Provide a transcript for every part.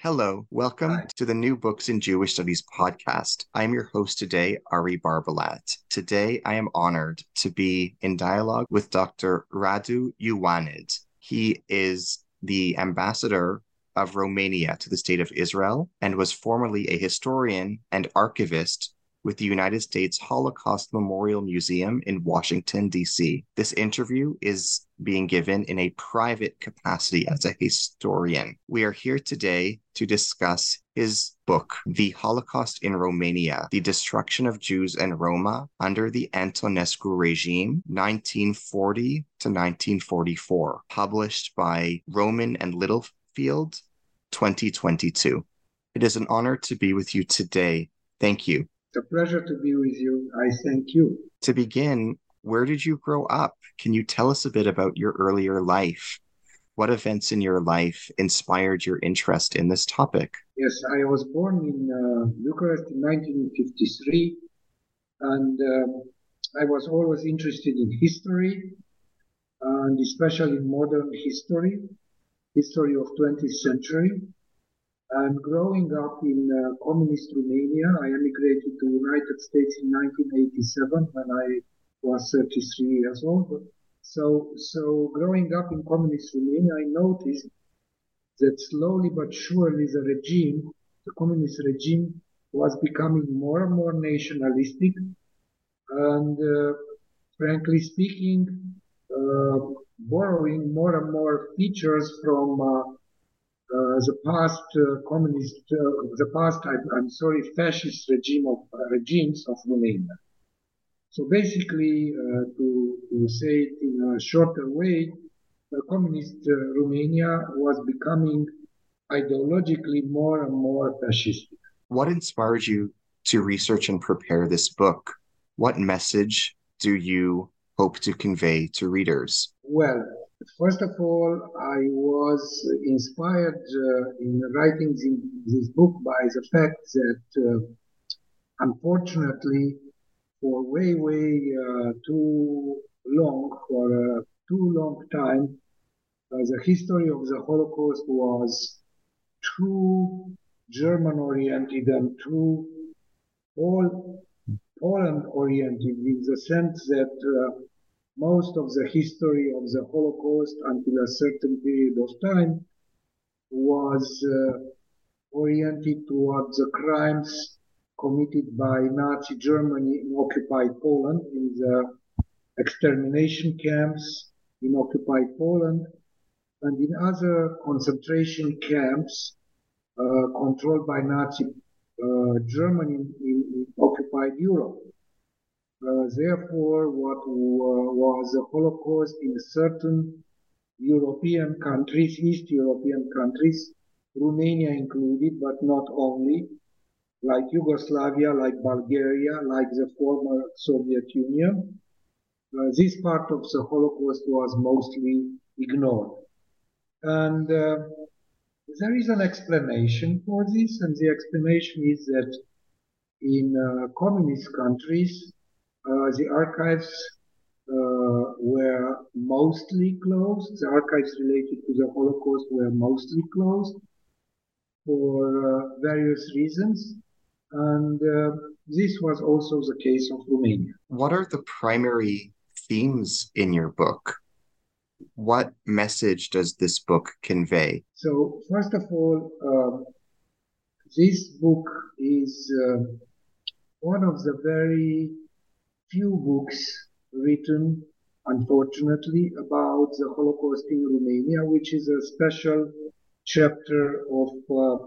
Hello, welcome Hi. to the New Books in Jewish Studies podcast. I am your host today, Ari Barbalat. Today, I am honored to be in dialogue with Dr. Radu Ioanid. He is the ambassador of Romania to the state of Israel and was formerly a historian and archivist with the United States Holocaust Memorial Museum in Washington, D.C. This interview is being given in a private capacity as a historian. We are here today to discuss his book, The Holocaust in Romania The Destruction of Jews and Roma Under the Antonescu Regime, 1940 to 1944, published by Rowman and Littlefield, 2022. It is an honor to be with you today. Thank you. It's a pleasure to be with you. I thank you. To begin, where did you grow up? Can you tell us a bit about your earlier life? What events in your life inspired your interest in this topic? Yes, I was born in uh, Bucharest in 1953, and uh, I was always interested in history, and especially modern history, history of 20th century. And growing up in uh, communist Romania, I emigrated to the United States in 1987 when I was 33 years old. So, so growing up in communist Romania, I noticed that slowly but surely the regime, the communist regime, was becoming more and more nationalistic, and uh, frankly speaking, uh, borrowing more and more features from uh, the past uh, communist, uh, the past, I, am sorry, fascist regime of regimes of Romania. So basically, to, to, say it in a shorter way, communist Romania was becoming ideologically more and more fascist. What inspired you to research and prepare this book? What message do you hope to convey to readers? Well, First of all, I was inspired uh, in writing this book by the fact that, uh, unfortunately, for way, way uh, too long, for a too long time, uh, the history of the Holocaust was too German oriented and too all Poland oriented in the sense that uh, most of the history of the Holocaust until a certain period of time was uh, oriented towards the crimes committed by Nazi Germany in occupied Poland, in the extermination camps in occupied Poland, and in other concentration camps uh, controlled by Nazi uh, Germany in, in occupied Europe. Uh, therefore, what was the Holocaust in certain European countries, East European countries, Romania included, but not only, like Yugoslavia, like Bulgaria, like the former Soviet Union. Uh, this part of the Holocaust was mostly ignored. And uh, there is an explanation for this, and the explanation is that in uh, communist countries, the archives uh, were mostly closed. The archives related to the Holocaust were mostly closed for uh, various reasons. And this was also the case of Romania. What are the primary themes in your book? What message does this book convey? So, first of all, uh, this book is uh, one of the very few books written, unfortunately, about the Holocaust in Romania, which is a special chapter of uh,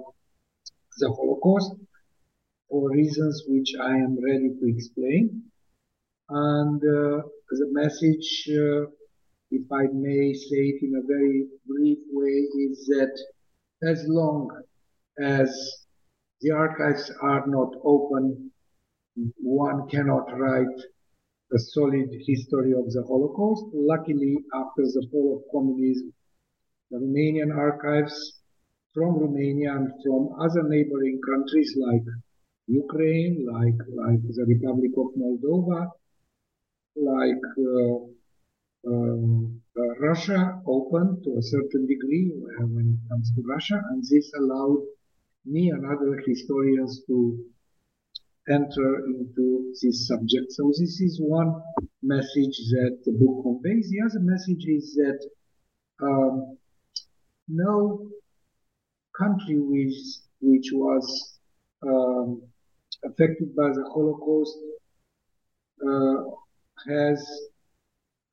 the Holocaust for reasons which I am ready to explain. And uh, the message uh, if I may say it in a very brief way, is that as long as the archives are not open, one cannot write a solid history of the Holocaust. Luckily, after the fall of communism, the Romanian archives from Romania and from other neighboring countries like Ukraine, like, like the Republic of Moldova, like uh, um, uh, Russia open to a certain degree when it comes to Russia, and this allowed me and other historians to enter into this subject. So this is one message that the book conveys. The other message is that um, no country which, which was um, affected by the Holocaust uh, has,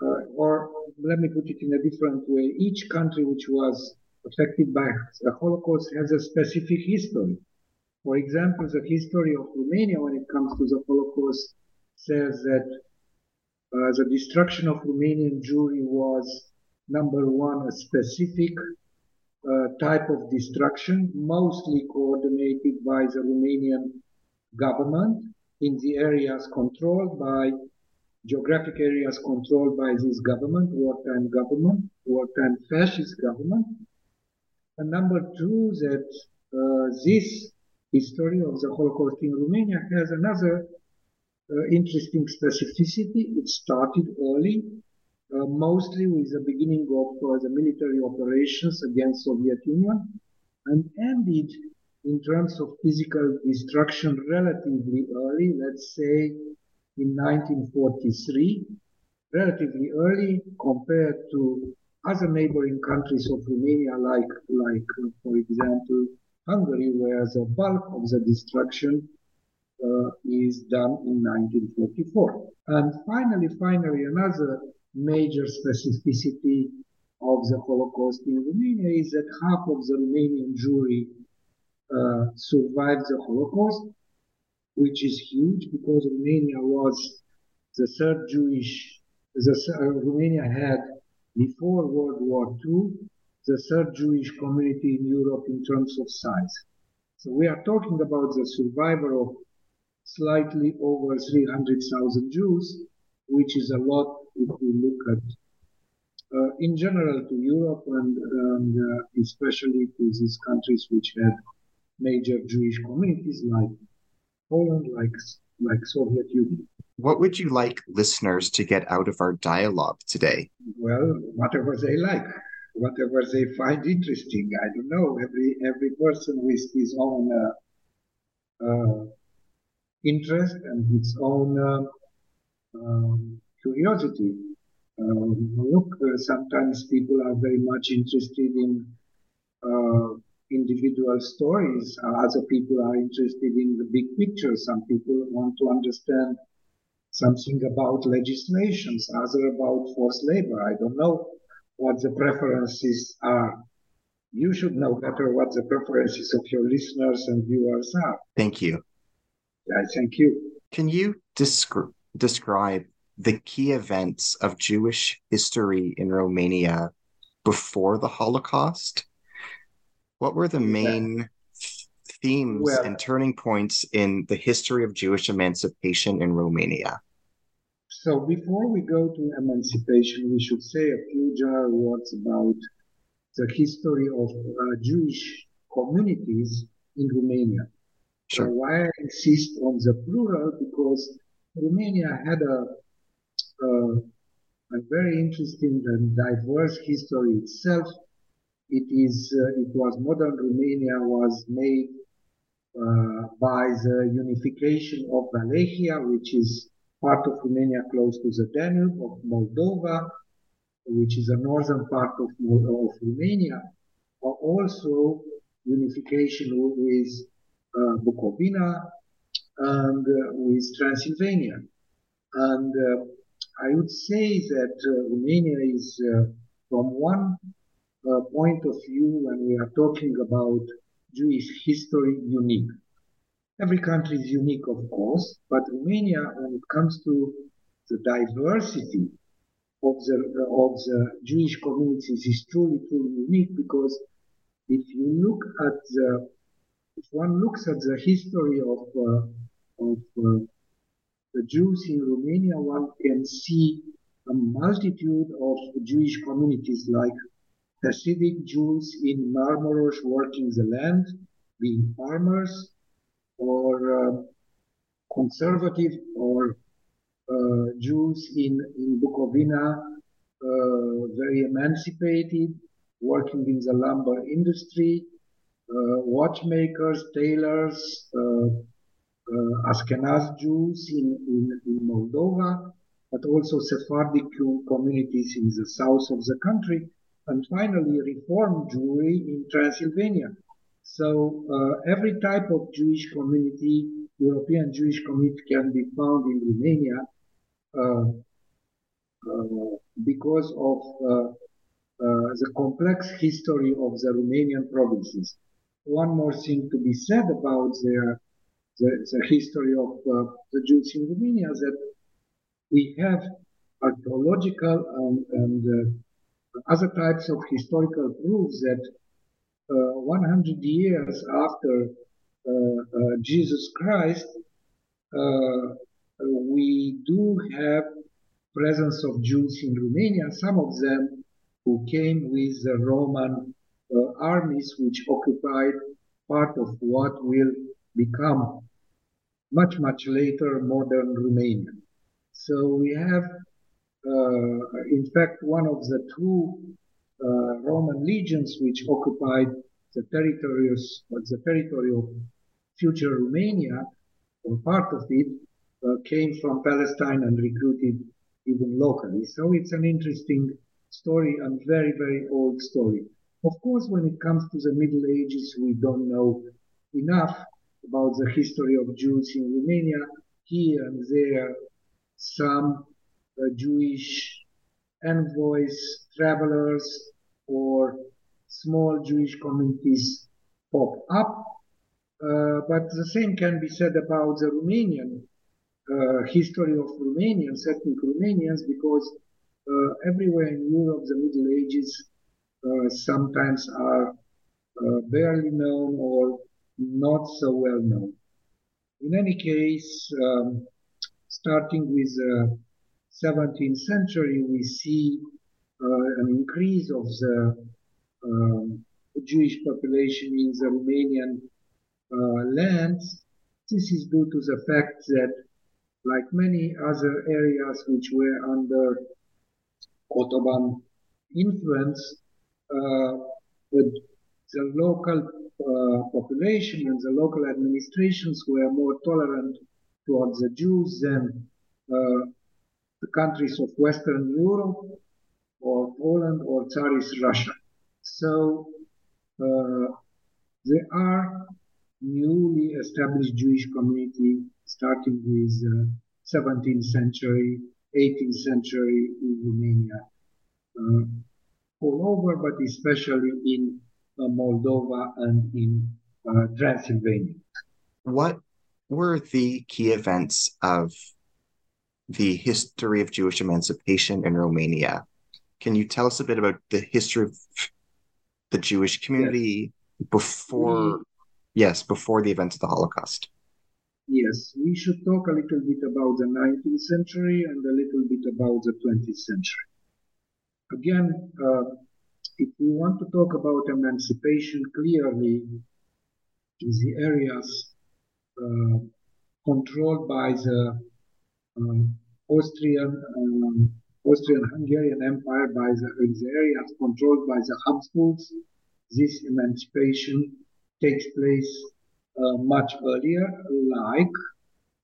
uh, or let me put it in a different way, each country which was affected by the Holocaust has a specific history. For example, the history of Romania when it comes to the Holocaust says that uh, the destruction of Romanian Jewry was number one, a specific uh, type of destruction, mostly coordinated by the Romanian government in the areas controlled by geographic areas controlled by this government, wartime government, wartime fascist government. And number two, that uh, this history of the Holocaust in Romania has another uh, interesting specificity. It started early, uh, mostly with the beginning of uh, the military operations against Soviet Union, and ended in terms of physical destruction relatively early, let's say in 1943, relatively early compared to other neighboring countries of Romania, like, like uh, for example, Hungary, where the bulk of the destruction uh, is done in 1944. And finally, finally, another major specificity of the Holocaust in Romania is that half of the Romanian Jewry uh, survived the Holocaust, which is huge because Romania was the third Jewish, the, uh, Romania had before World War II the third Jewish community in Europe in terms of size. So we are talking about the survivor of slightly over 300,000 Jews, which is a lot if we look at, uh, in general, to Europe and, and uh, especially to these countries which had major Jewish communities like Poland, like like Soviet Union. What would you like listeners to get out of our dialogue today? Well, whatever they like whatever they find interesting. I don't know. Every every person with his own uh, uh, interest and his own uh, um, curiosity. Um, look, uh, sometimes people are very much interested in individual stories. Other people are interested in the big picture. Some people want to understand something about legislations, other about forced labor. I don't know what the preferences are. You should know better what the preferences of your listeners and viewers are. Thank you. I thank you. Can you descri- describe the key events of Jewish history in Romania before the Holocaust? What were the main yeah. themes well, and turning points in the history of Jewish emancipation in Romania? So before we go to emancipation, we should say a few general words about the history of uh, Jewish communities in Romania. Sure. So why I insist on the plural because Romania had a, a, a very interesting and diverse history itself. It is uh, it was modern Romania was made uh, by the unification of Wallachia, which is part of Romania close to the Danube, of Moldova, which is a northern part of, of Romania, but also unification with uh, Bukovina and uh, with Transylvania. And uh, I would say that uh, Romania is, uh, from one uh, point of view, when we are talking about Jewish history, unique. Every country is unique, of course, but Romania, when it comes to the diversity of the of the Jewish communities is truly truly unique because if you look at the if one looks at the history of uh, of uh, the Jews in Romania, one can see a multitude of Jewish communities like Hasidic Jews in Marmaros working the land, being farmers, or uh, conservative or uh, Jews in, in Bukovina, uh, very emancipated, working in the lumber industry, uh, watchmakers, tailors, Ashkenaz Jews in, in, in Moldova, but also Sephardic communities in the south of the country, and finally Reform Jewry in Transylvania. So uh, every type of Jewish community, European Jewish community can be found in Romania uh, uh, because of uh, the complex history of the Romanian provinces. One more thing to be said about the, the history of the Jews in Romania that we have archaeological and, and other types of historical proofs that uh, 100 years after uh, uh, Jesus Christ, we do have presence of Jews in Romania, some of them who came with the Roman uh, armies which occupied part of what will become much, much later modern Romania. So we have, uh, in fact, one of the two uh, Roman legions which occupied the territories, the territory of future Romania, or part of it, uh, came from Palestine and recruited even locally. So it's an interesting story and very, very old story. Of course, when it comes to the Middle Ages, we don't know enough about the history of Jews in Romania. Here and there, some uh, Jewish envoys, travelers, or small Jewish communities pop up. Uh, but the same can be said about the Romanian uh, history of Romanians, ethnic Romanians, because uh, everywhere in Europe, the Middle Ages uh, sometimes are uh, barely known or not so well known. In any case, um, starting with the 17th century, we see uh, an increase of the um, Jewish population in the Romanian lands. This is due to the fact that like many other areas which were under Ottoman influence, uh, the, the, local uh, population and the local administrations were more tolerant towards the Jews than uh, the countries of Western Europe or Poland or Tsarist Russia. So uh, there are newly established Jewish community starting with uh, 17th century, 18th century in Romania, uh, all over, but especially in uh, Moldova and in Transylvania. What were the key events of the history of Jewish emancipation in Romania? Can you tell us a bit about the history of the Jewish community yes. before, yes, before the events of the Holocaust? Yes, we should talk a little bit about the 19th century and a little bit about the 20th century. Again, uh, if we want to talk about emancipation clearly, in the areas uh, controlled by the uh, Austrian um, Austrian-Hungarian Empire, by the, areas controlled by the Habsburgs, this emancipation takes place uh, much earlier, like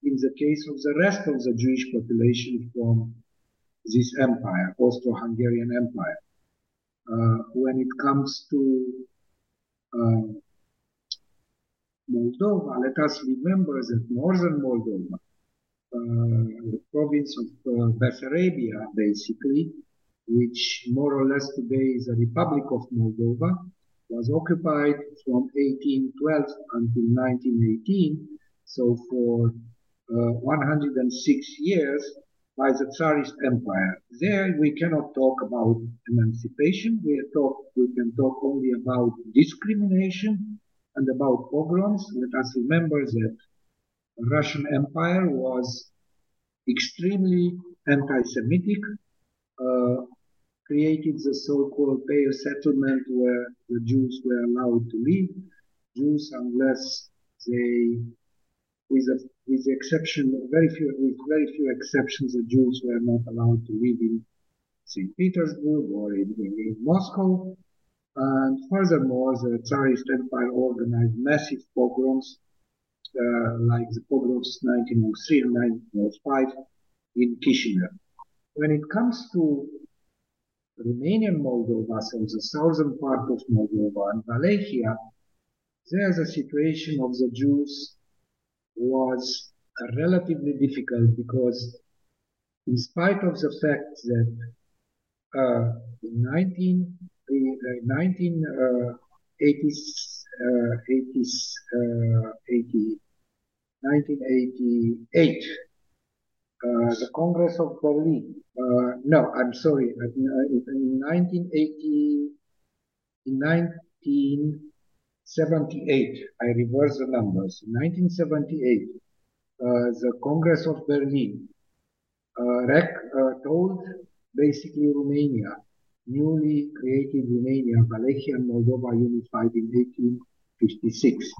in the case of the rest of the Jewish population from this empire, Austro-Hungarian Empire. Uh, when it comes to uh, Moldova, let us remember that northern Moldova, the province of uh, Bessarabia, basically, which more or less today is a Republic of Moldova, was occupied from 1812 until 1918. So for uh, 106 years, by the Tsarist Empire. There we cannot talk about emancipation. We, talk, we can talk only about discrimination and about pogroms. Let us remember that Russian Empire was extremely anti-Semitic, uh, created the so-called Pale settlement where the Jews were allowed to live. Jews, unless they, with, a, with the exception, very few, with very few exceptions, the Jews were not allowed to live in St. Petersburg or in, in, Moscow. And furthermore, the Tsarist Empire organized massive pogroms, like the pogroms 1903 and 1905 in Chisinau. When it comes to Romanian Moldova, so the southern part of Moldova and Wallachia, there the situation of the Jews was relatively difficult because in spite of the fact that uh, in 19, uh, 1980s, uh, 80s, uh, 80, 1988, uh, the Congress of Berlin. Uh, no, I'm sorry. Uh, in 1980, in 1978, I reverse the numbers. In 1978, the Congress of Berlin rec- told basically Romania, newly created Romania, Wallachia and Moldova unified in 1856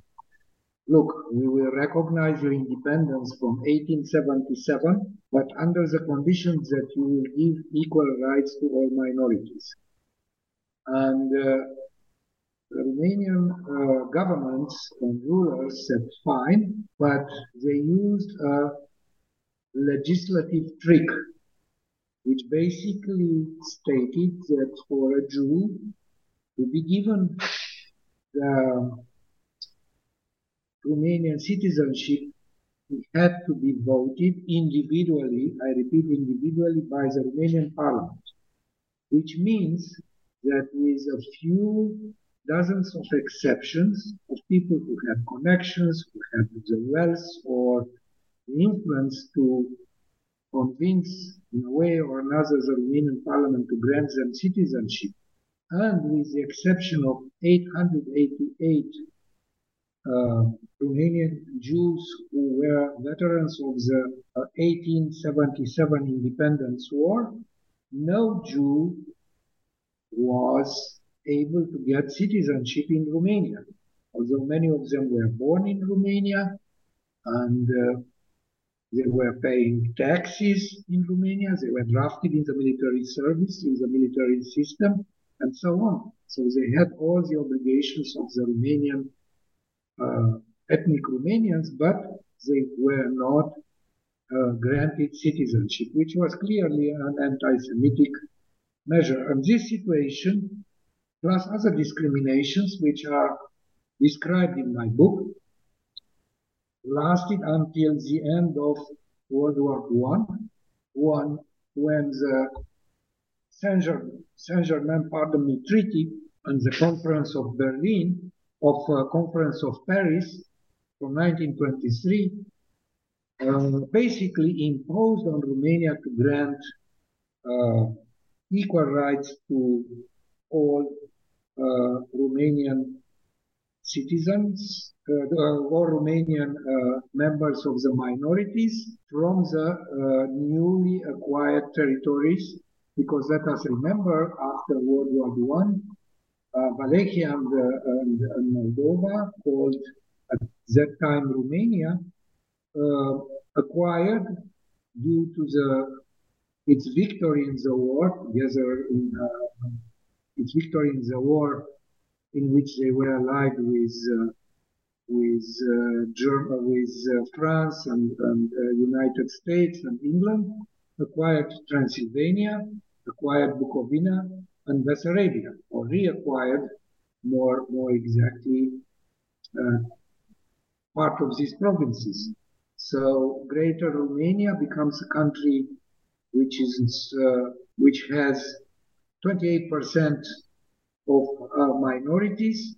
look, we will recognize your independence from 1877, but under the conditions that you will give equal rights to all minorities. And uh, the Romanian uh, governments and rulers said fine, but they used a legislative trick, which basically stated that for a Jew to be given the Romanian citizenship had to be voted individually, I repeat, individually by the Romanian parliament, which means that with a few dozens of exceptions of people who have connections, who have the wealth or the influence to convince in a way or another the Romanian parliament to grant them citizenship, and with the exception of 888 uh, Romanian Jews who were veterans of the uh, 1877 independence war, no Jew was able to get citizenship in Romania. Although many of them were born in Romania and uh, they were paying taxes in Romania, they were drafted in the military service, in the military system, and so on. So they had all the obligations of the Romanian uh, ethnic Romanians, but they were not uh, granted citizenship, which was clearly an anti-Semitic measure. And this situation, plus other discriminations which are described in my book, lasted until the end of World War I, one, when the Saint-Germain, pardon me, Treaty and the Conference of Berlin of uh, Conference of Paris from 1923 uh, basically imposed on Romania to grant uh, equal rights to all uh, Romanian citizens uh, or Romanian uh, members of the minorities from the newly acquired territories because let us remember after World War uh, Wallachia and, and, Moldova, called at that time Romania, uh, acquired due to the its victory in the war, together in uh, its victory in the war, in which they were allied with uh, with uh, Germany, with uh, France and, and United States and England, acquired Transylvania, acquired Bukovina, and Bessarabia, or reacquired more, more exactly uh, part of these provinces. So Greater Romania becomes a country which is uh, which has 28% of uh, minorities,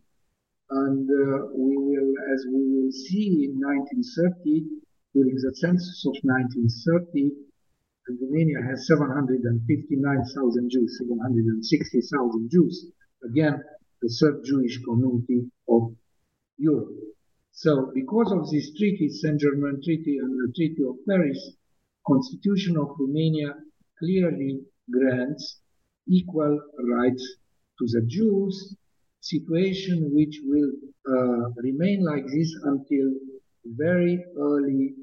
and uh, we will, as we will see in 1930, during the census of 1930, Romania has 759,000 Jews, 760,000 Jews. Again, the third Jewish community of Europe. So, because of this treaty, Saint Germain Treaty and the Treaty of Paris, Constitution of Romania clearly grants equal rights to the Jews, situation which will uh, remain like this until very early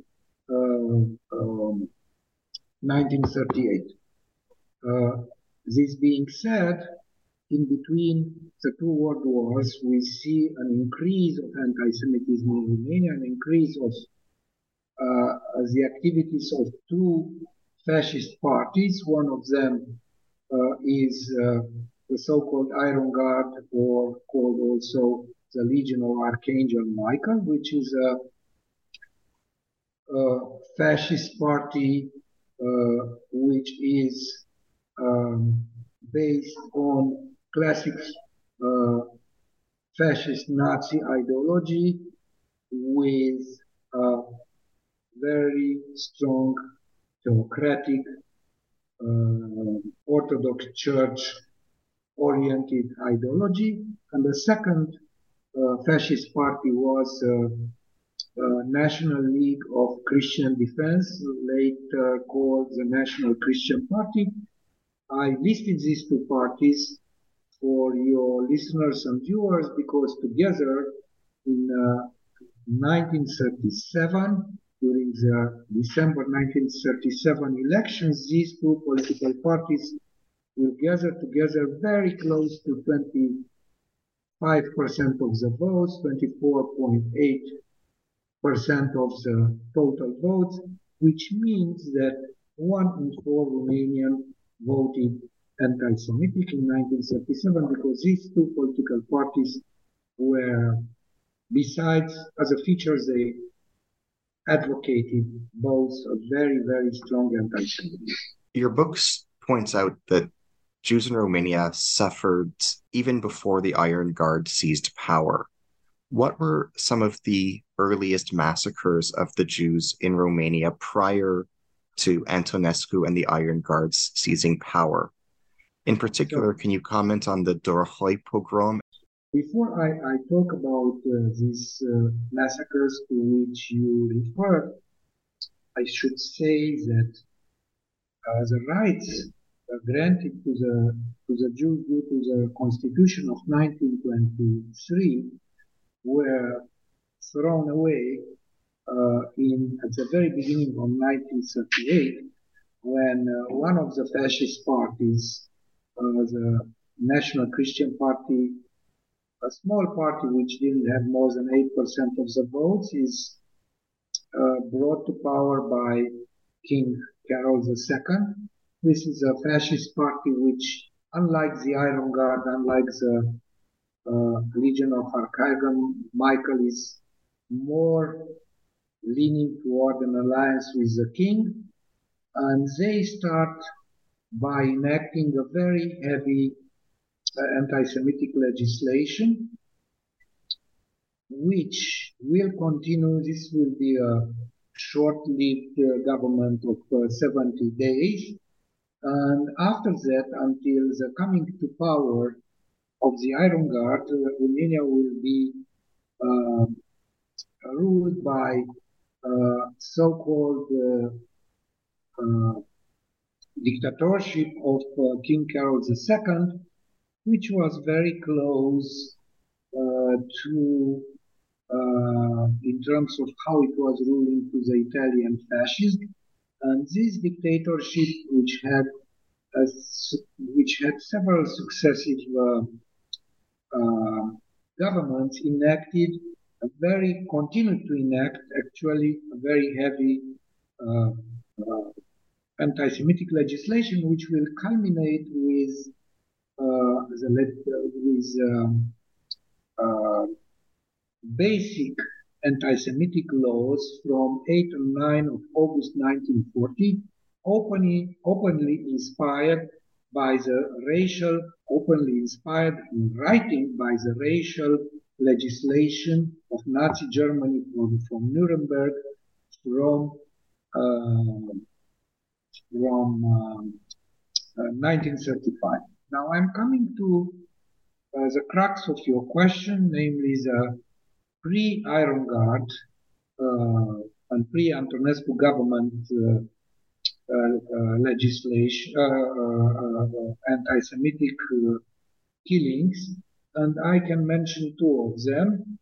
uh, um, 1938. Uh, this being said, in between the two world wars, we see an increase of anti-Semitism in Romania, an increase of uh, the activities of two fascist parties. One of them uh, is uh, the so-called Iron Guard, or called also the Legion of Archangel Michael, which is a, a fascist party uh, which is um, based on classic uh, fascist Nazi ideology with a very strong democratic uh, Orthodox Church oriented ideology. And the second uh, fascist party was uh, uh, National League of Christian Defense, later called the National Christian Party. I listed these two parties for your listeners and viewers because together in uh, 1937, during the December 1937 elections, these two political parties will gather together very close to 25% of the votes, 24.8% of the total votes, which means that one in four Romanian voted anti-Semitic in 1937 because these two political parties were, besides other features, they advocated both a very, very strong anti-Semitism. Your books points out that Jews in Romania suffered even before the Iron Guard seized power. What were some of the earliest massacres of the Jews in Romania prior to Antonescu and the Iron Guards seizing power? In particular, can you comment on the Dorohoi pogrom? Before I, I talk about uh, these uh, massacres to which you refer, I should say that uh, the rights granted to the to the Jews due to the Constitution of 1923 were thrown away uh, in at the very beginning of 1938 when uh, one of the fascist parties, the National Christian Party, a small party which didn't have more than 8% of the votes, is uh, brought to power by King Carol II this is a fascist party which, unlike the Iron Guard, unlike the uh, Legion of Archangel, Michael is more leaning toward an alliance with the king. And they start by enacting a very heavy uh, anti-Semitic legislation, which will continue. This will be a short-lived uh, government of uh, 70 days and after that, until the coming to power of the Iron Guard, uh, Romania will be uh, ruled by uh, so-called uh, dictatorship of uh, King Carol II, which was very close to, in terms of how it was ruling to the Italian fascism. And this dictatorship, which had uh, which had several successive uh, uh, governments, enacted a very continued to enact actually a very heavy uh, uh, anti-Semitic legislation, which will culminate with uh, the with um, basic anti-Semitic laws from 8 and 9 of August 1940, openly, openly inspired by the racial, openly inspired in writing by the racial legislation of Nazi Germany from, from Nuremberg, from uh, from um, uh, 1935. Now I'm coming to uh, the crux of your question, namely the pre-Iron Guard uh, and pre-Antonescu government uh, uh, legislation, uh, anti-Semitic killings, and I can mention two of them.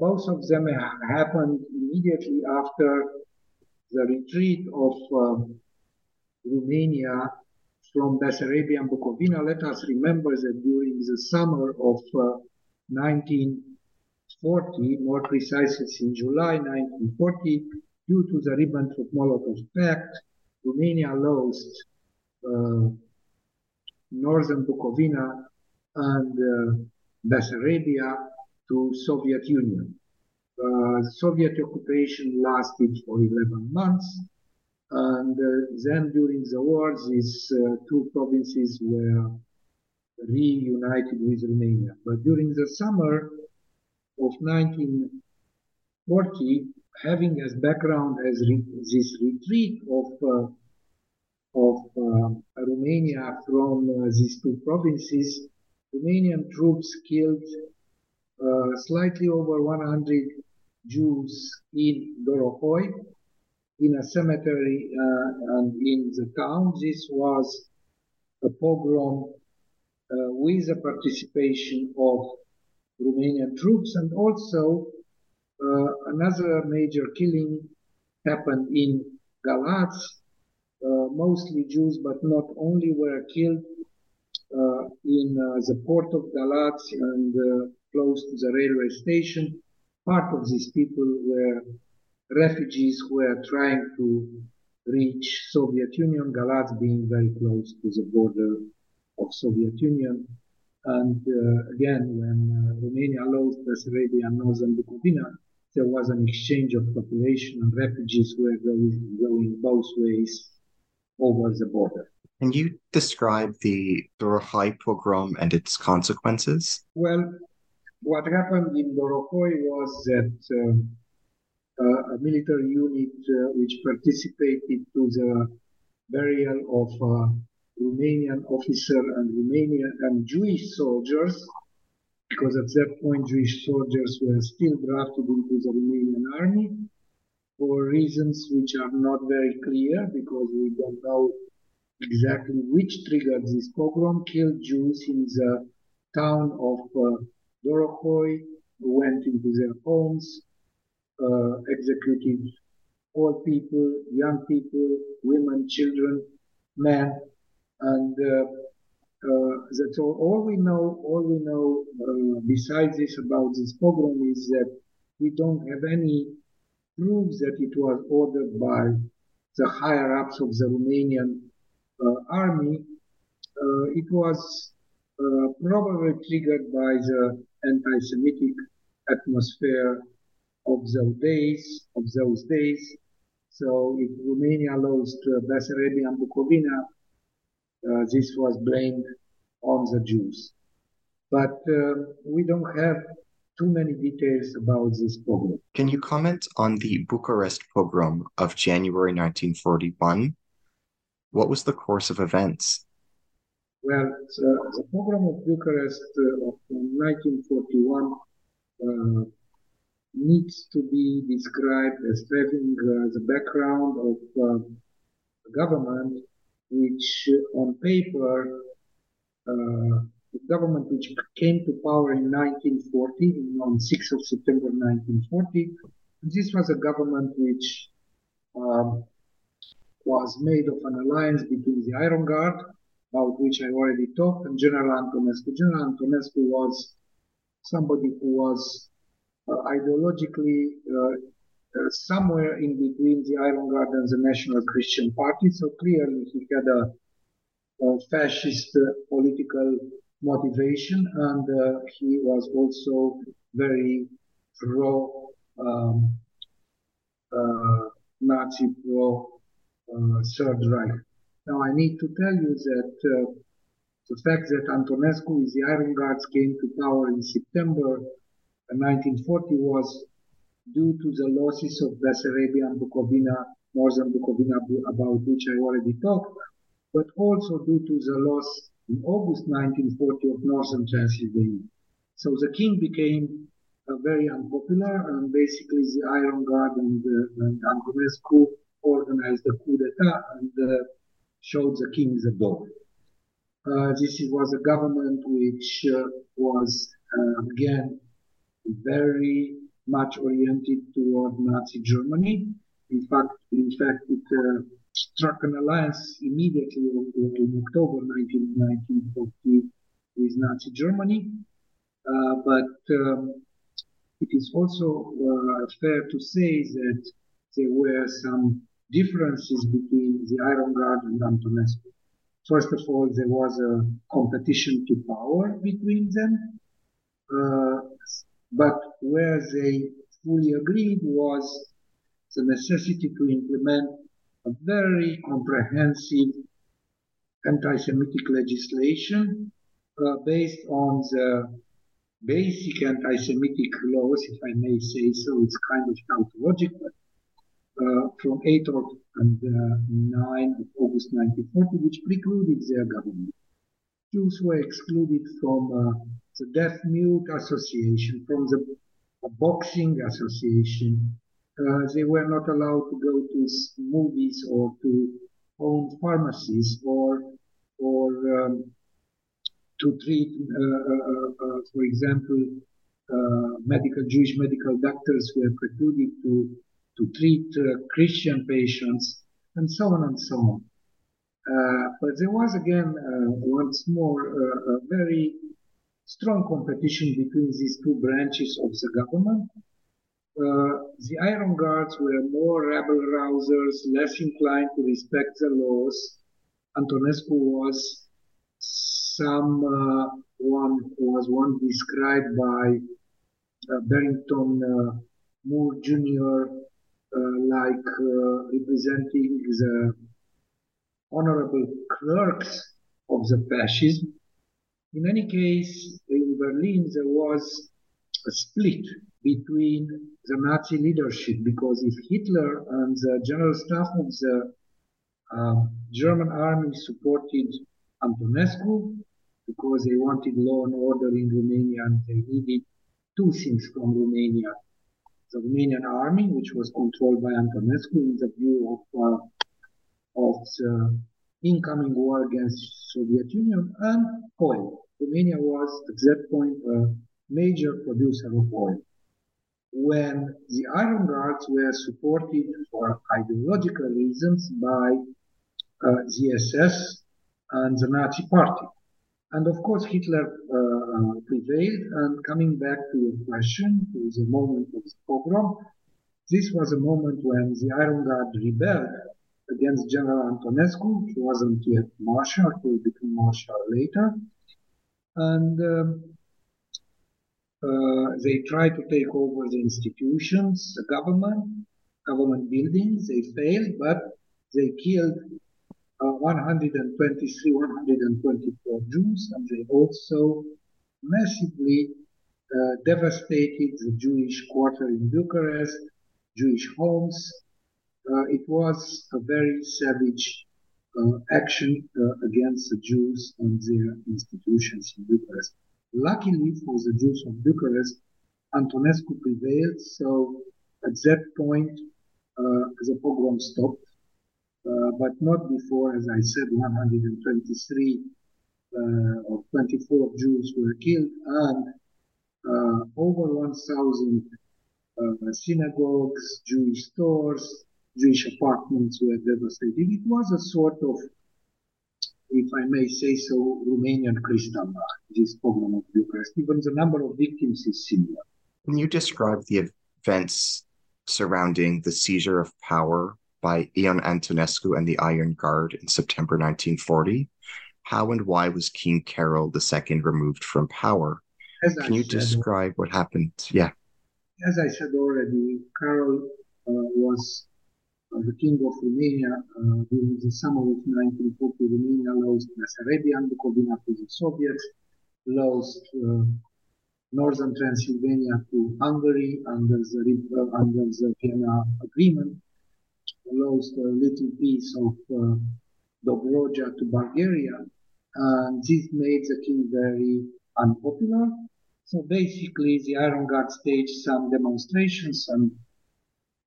both of them happened immediately after the retreat of um, Romania from Bessarabia and Bukovina. Let us remember that during the summer of uh, 1940, more precisely in July 1940, due to the Ribbentrop-Molotov Pact, Romania lost uh, northern Bukovina and uh, Bessarabia to Soviet Union. Uh, Soviet occupation lasted for 11 months, and uh, then during the war, these uh, two provinces were reunited with Romania. But during the summer of 1940, having as background as re this retreat of uh, of uh, Romania from uh, these two provinces, Romanian troops killed uh, slightly over 100 Jews in Dorohoi, in a cemetery uh, and in the town. This was a pogrom uh, with the participation of Romanian troops and also uh, another major killing happened in Galați. Uh, mostly Jews, but not only were killed uh, in uh, the port of Galați and close to the railway station. Part of these people were refugees who were trying to reach Soviet Union, Galați being very close to the border of Soviet Union. And uh, again, when uh, Romania lost Bessarabia and Northern Bukovina, there was an exchange of population and refugees were going, going both ways over the border. Can you describe the Dorohoi pogrom and its consequences? Well, what happened in Dorohoi was that uh, a military unit uh, which participated to the burial of a Romanian officer and Romanian and Jewish soldiers because at that point Jewish soldiers were still drafted into the Romanian army for reasons which are not very clear because we don't know exactly which triggered this pogrom, killed Jews in the town of uh, Dorohoi, went into their homes, uh, executed all people, young people, women, children, men, and uh, uh, that's all. All we know, all we know uh, besides this about this pogrom is that we don't have any proof that it was ordered by the higher ups of the Romanian uh, army. Uh, it was uh, probably triggered by the anti-Semitic atmosphere of those days. Of those days. So if Romania lost uh, Bessarabia and Bukovina, uh, this was blamed on the Jews. But uh, we don't have too many details about this pogrom. Can you comment on the Bucharest pogrom of January 1941? What was the course of events? Well, the, the pogrom of Bucharest uh, of 1941 uh, needs to be described as having uh, the background of a government which uh, on paper, uh, the government which came to power in 1940, on 6th of September 1940, this was a government which um, was made of an alliance between the Iron Guard, about which I already talked, and General Antonescu. General Antonescu was somebody who was ideologically uh, uh, somewhere in between the Iron Guard and the National Christian Party. So clearly he had a, a fascist uh, political motivation and uh, he was also very pro um, uh, Nazi, pro Third Reich. Now I need to tell you that the fact that Antonescu with the Iron Guards came to power in September 1940 was due to the losses of Bessarabia and Bukovina, northern Bukovina, about which I already talked, but also due to the loss in August 1940 of northern Transylvania. So the king became uh, very unpopular, and basically the Iron Guard and, uh, and Antonescu organized a coup d'etat and uh, showed the king the door. Uh, this was a government which uh, was uh, again very much oriented toward Nazi Germany. In fact, in fact, it struck an alliance immediately in October 1940 with Nazi Germany. Uh, but um, it is also uh, fair to say that there were some differences between the Iron Guard and Antonescu. First of all, there was a competition to power between them, uh, but where they fully agreed was the necessity to implement a very comprehensive anti-Semitic legislation uh, based on the basic anti-Semitic laws, if I may say so. It's kind of tautological, uh, from 8 of, and uh, 9 of August 1940, which precluded their government. Jews were excluded from uh, the Deaf Mute Association, from the Boxing Association, uh, they were not allowed to go to movies or to own pharmacies or or um, to treat, uh, uh, uh for example, uh, medical Jewish medical doctors were precluded to to treat Christian patients and so on and so on. but there was again once more a very strong competition between these two branches of the government uh, the Iron Guards were more rebel rousers, less inclined to respect the laws. Antonescu was some uh, one was one described by uh, Barrington uh, Moore Jr. Uh, like uh, representing the honorable clerks of the fascism. In any case, in Berlin there was a split between the Nazi leadership because if Hitler and the general staff of the uh, German army supported Antonescu because they wanted law and order in Romania and they needed two things from Romania. The Romanian army, which was controlled by Antonescu in the view of, uh, of the incoming war against Soviet Union and oil. Romania was at that point a major producer of oil when the Iron Guards were supported for ideological reasons by uh, the SS and the Nazi Party. And of course, Hitler uh, uh, prevailed. And coming back to your question, to the moment of the pogrom, this was a moment when the Iron Guard rebelled against General Antonescu. He wasn't yet marshal, he will become marshal later. And um, uh, they tried to take over the institutions, the government, government buildings. They failed, but they killed uh, 123, 124 Jews, and they also massively uh, devastated the Jewish quarter in Bucharest, Jewish homes. Uh, it was a very savage action uh, against the Jews and their institutions in Bucharest. Luckily for the Jews of Bucharest, Antonescu prevailed, so at that point uh, the pogrom stopped, uh, but not before, as I said, 123 uh, or 24 Jews were killed and uh, over 1,000 uh, synagogues, Jewish stores, Jewish apartments were devastated. It was a sort of if I may say so, Romanian Kristallnacht, this pogrom of Bucharest. Even the number of victims is similar. Can you describe the events surrounding the seizure of power by Ion Antonescu and the Iron Guard in September 1940? How and why was King Carol II removed from power? As Can I you said, describe what happened? Yeah. As I said already, Carol uh, was the king of Romania uh, during the summer of 1940, Romania lost Bessarabia and Bukovina to the Soviets, lost uh, northern Transylvania to Hungary under the, uh, under the Vienna Agreement, lost a little piece of uh, Dobruja to Bulgaria, and this made the king very unpopular. So basically, the Iron Guard staged some demonstrations, and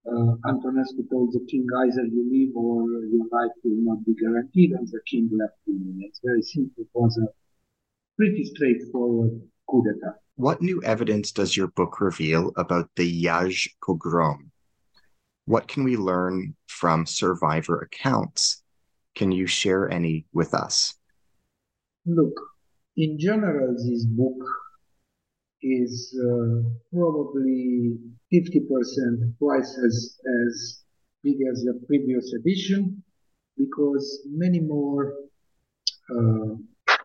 uh, Antonescu told the king either you leave or your life will not be guaranteed, and the king left. him. It's very simple. It was a pretty straightforward coup d'etat. What new evidence does your book reveal about the Iași pogrom? What can we learn from survivor accounts? Can you share any with us? Look, in general, this book is uh, probably 50% twice as, as big as the previous edition because many more uh,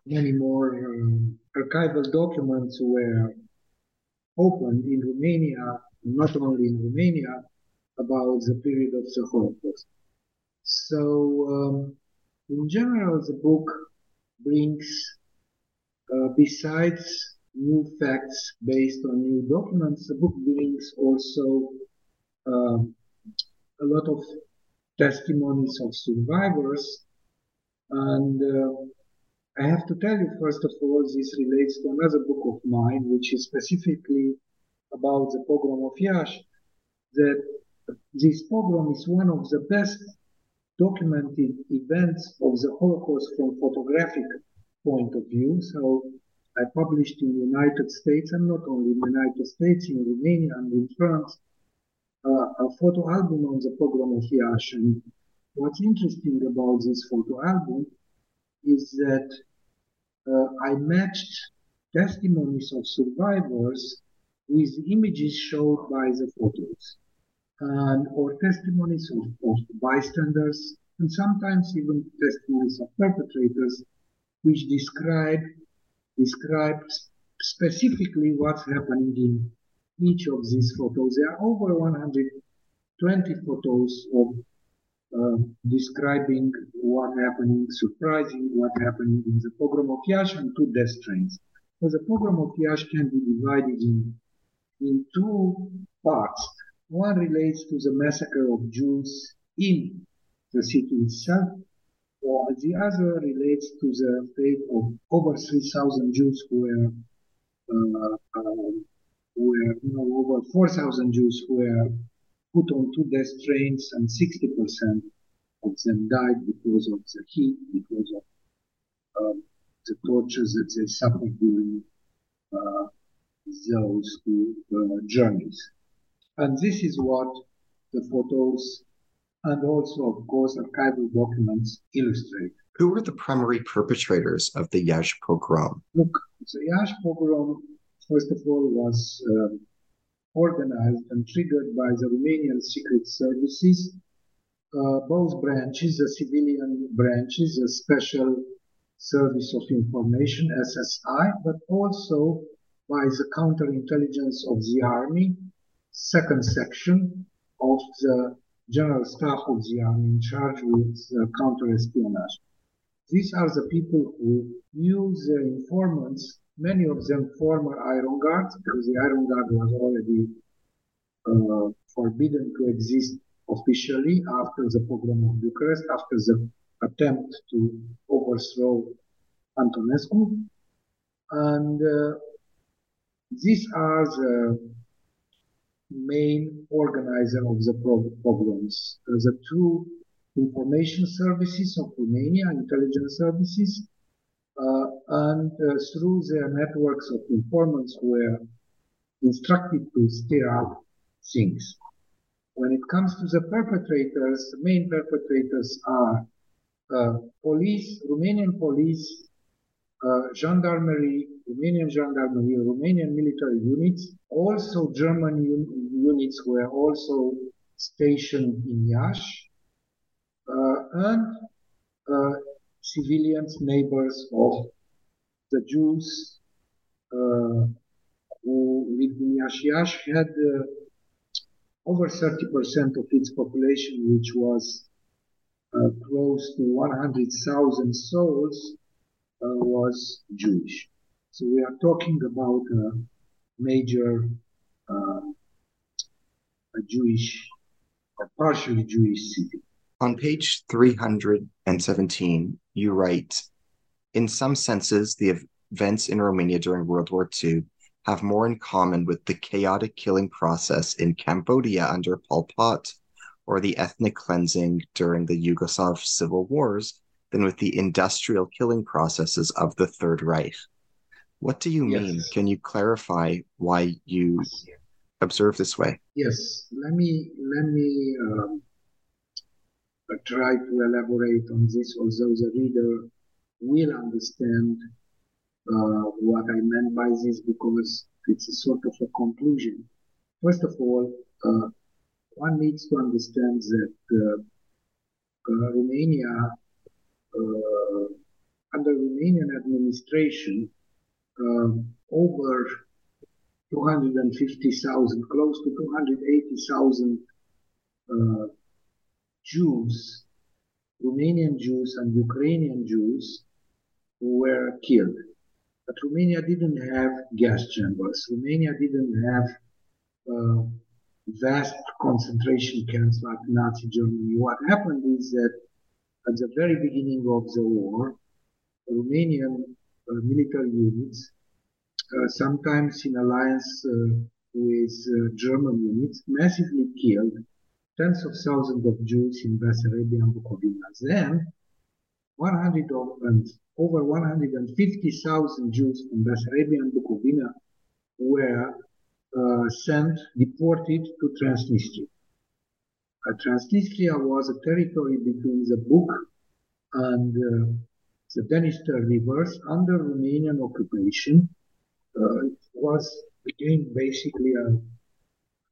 many more um, archival documents were opened in Romania, not only in Romania, about the period of the Holocaust. So, um, in general, the book brings, uh, besides new facts based on new documents, the book brings also uh, a lot of testimonies of survivors and uh, I have to tell you, first of all, this relates to another book of mine, which is specifically about the pogrom of Iași, that this pogrom is one of the best documented events of the Holocaust from photographic point of view. So I published in the United States and not only in the United States, in Romania and in France, uh, a photo album on the pogrom of. And what's interesting about this photo album is that uh, I matched testimonies of survivors with images showed by the photos and or testimonies of, of bystanders and sometimes even testimonies of perpetrators which describe describe specifically what's happening in each of these photos. There are over 120 photos of uh, describing what happening, surprising what happened in the pogrom of Iași and two death trains. So the pogrom of Iași can be divided in, in two parts. One relates to the massacre of Jews in the city itself, while the other relates to the fate of over 3,000 Jews who were, uh, who were you know, over 4,000 Jews who were put on two death trains and 60% of them died because of the heat, because of um, the tortures that they suffered during uh, those two uh, journeys. And this is what the photos and also, of course, archival documents illustrate. Who were the primary perpetrators of the Iași pogrom? Look, the Iași pogrom, first of all, was uh, organized and triggered by the Romanian secret services, uh, both branches, the civilian branches, the Special Service of Information, SSI, but also by the counterintelligence of the army, second section of the general staff of the army in charge with uh, counter-espionage. These are the people who use the informants many of them former Iron Guards, because the Iron Guard was already uh, forbidden to exist officially after the pogrom of Bucharest, after the attempt to overthrow Antonescu. And uh, these are the main organizer of the pogroms. The two information services of Romania, intelligence services, uh, and uh, through their networks of informants were instructed to stir up things. When it comes to the perpetrators, the main perpetrators are uh, police, Romanian police, uh, gendarmerie, Romanian gendarmerie, Romanian military units. Also, German units were also stationed in Iași Uh, and uh, civilians, neighbors of the Jews uh, who lived in Iași. Iași had over 30% of its population, which was uh, close to 100,000 souls, uh, was Jewish. So we are talking about a major uh, Jewish or partially Jewish city. On page 317, you write In some senses, the events in Romania during World War II have more in common with the chaotic killing process in Cambodia under Pol Pot or the ethnic cleansing during the Yugoslav civil wars than with the industrial killing processes of the Third Reich. What do you mean? Can you clarify why you observe this way? Yes, let me let me um, uh, try to elaborate on this, although the reader will understand uh, what I meant by this because it's a sort of a conclusion. First of all, uh, one needs to understand that uh, uh, Romania, uh, under Romanian administration, um, over 250,000, close to 280,000 uh, Jews, Romanian Jews and Ukrainian Jews were killed. But Romania didn't have gas chambers. Romania didn't have uh, vast concentration camps like Nazi Germany. What happened is that at the very beginning of the war, Romanian uh, military units sometimes in alliance uh, with uh, German units, massively killed tens of thousands of Jews in Bessarabia and Bukovina. Then, 100 of, and over 150,000 Jews from Bessarabia and Bukovina were uh, sent, deported to Transnistria. Uh, Transnistria was a territory between the Bug and uh, the Dniester rivers under Romanian occupation uh, it was again basically an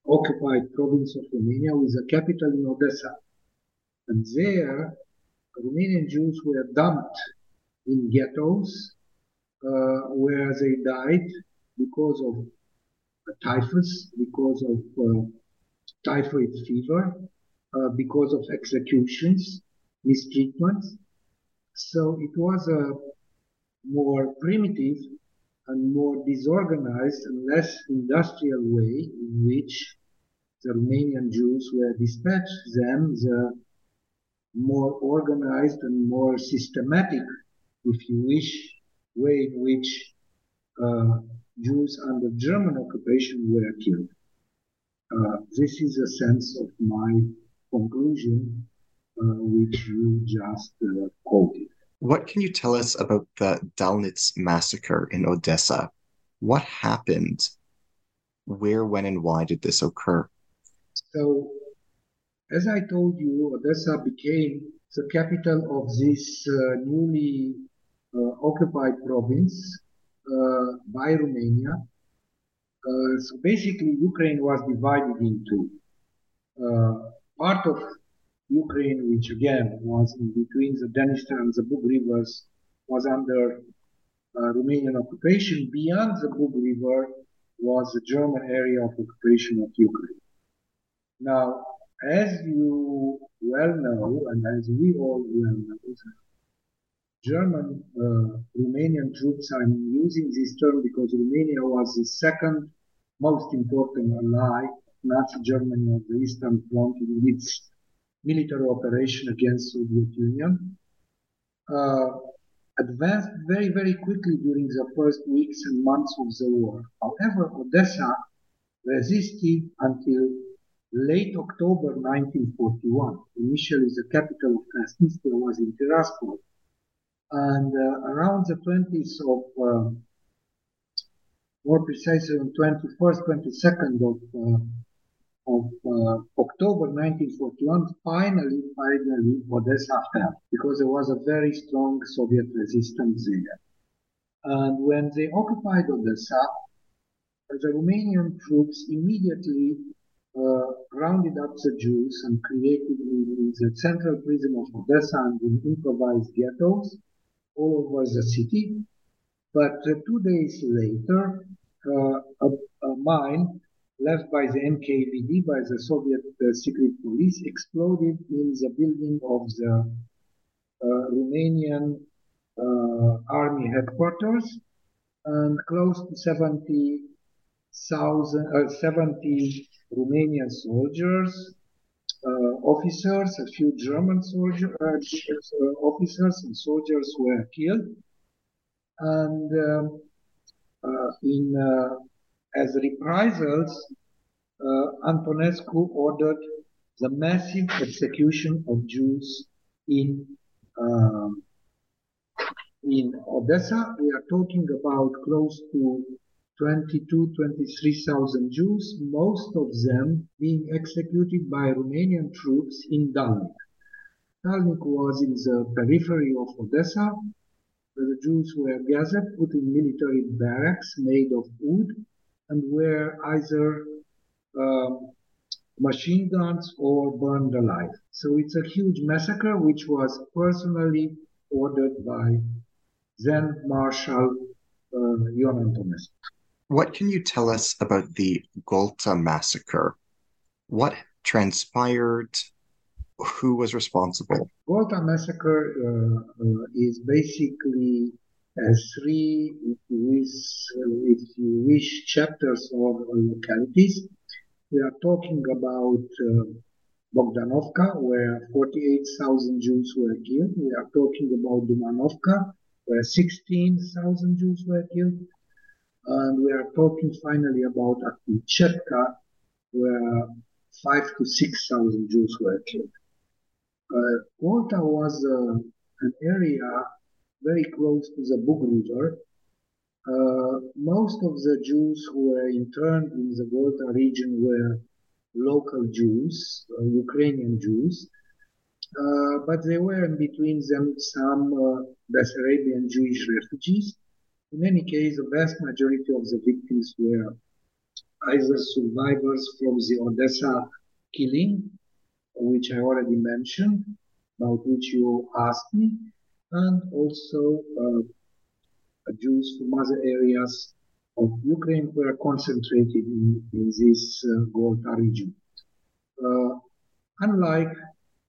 occupied province of Romania with a capital in Odessa. And there, Romanian Jews were dumped in ghettos uh, where they died because of typhus, because of uh, typhoid fever, uh, because of executions, mistreatments. So it was a more primitive and more disorganized and less industrial way in which the Romanian Jews were dispatched than the more organized and more systematic, if you wish, way in which uh, Jews under German occupation were killed. Uh, this is a sense of my conclusion, uh, which you just uh, quoted. What can you tell us about the Dalnik massacre in Odessa? What happened? Where, when, and why did this occur? So, as I told you, Odessa became the capital of this uh, newly uh, occupied province uh, by Romania. Uh, so basically, Ukraine was divided into uh, part of Ukraine, which again was in between the Dniester and the Bug rivers, was under uh, Romanian occupation. Beyond the Bug River was the German area of occupation of Ukraine. Now, as you well know, and as we all well know, German uh, Romanian troops, I'm using this term because Romania was the second most important ally Nazi Germany of the Eastern Front in its military operation against Soviet Union. Uh, advanced very, very quickly during the first weeks and months of the war. However, Odessa resisted until late October 1941. Initially, the capital of Transnistria was in Tiraspol. And uh, around the 20th of, uh, more precisely on 21st, 22nd of, uh, of uh, October 1941, finally, finally, Odessa fell because there was a very strong Soviet resistance there. And when they occupied Odessa, the Romanian troops immediately uh, rounded up the Jews and created in, the central prison of Odessa and in improvised ghettos all over the city. But uh, two days later, uh, a, a, mine left by the NKVD, by the Soviet uh, secret police, exploded in the building of the uh, Romanian uh, army headquarters, and close to 70 uh, 70 Romanian soldiers, uh, officers, a few German soldier, officers and soldiers were killed. And um, in as reprisals, Antonescu ordered the massive execution of Jews in um, in Odessa. We are talking about close to 22, 23,000 Jews, most of them being executed by Romanian troops in Dalnik. Dalnik was in the periphery of Odessa, where the Jews were gathered, put in military barracks made of wood, and were either uh, machine guns or burned alive. So it's a huge massacre which was personally ordered by then Marshal uh, Ion Antonescu. What can you tell us about the Golta massacre? What transpired? Who was responsible? Golta massacre uh, uh, is basically three, with, wish, chapters or localities. We are talking about uh, Bogdanovka, where 48,000 Jews were killed. We are talking about Dumanovka, where 16,000 Jews were killed. And we are talking finally about Akmechetka, where five to 6,000 Jews were killed. Uh, Golta was uh, an area very close to the Bug River. Uh, most of the Jews who were interned in the Golta region were local Jews, uh, Ukrainian Jews, uh, but there were in between them some uh, Bessarabian Jewish refugees in any case, the vast majority of the victims were either survivors from the Odessa killing, which I already mentioned, about which you asked me, and also uh, Jews from other areas of Ukraine were concentrated in, in this uh, Golta region. Uh, unlike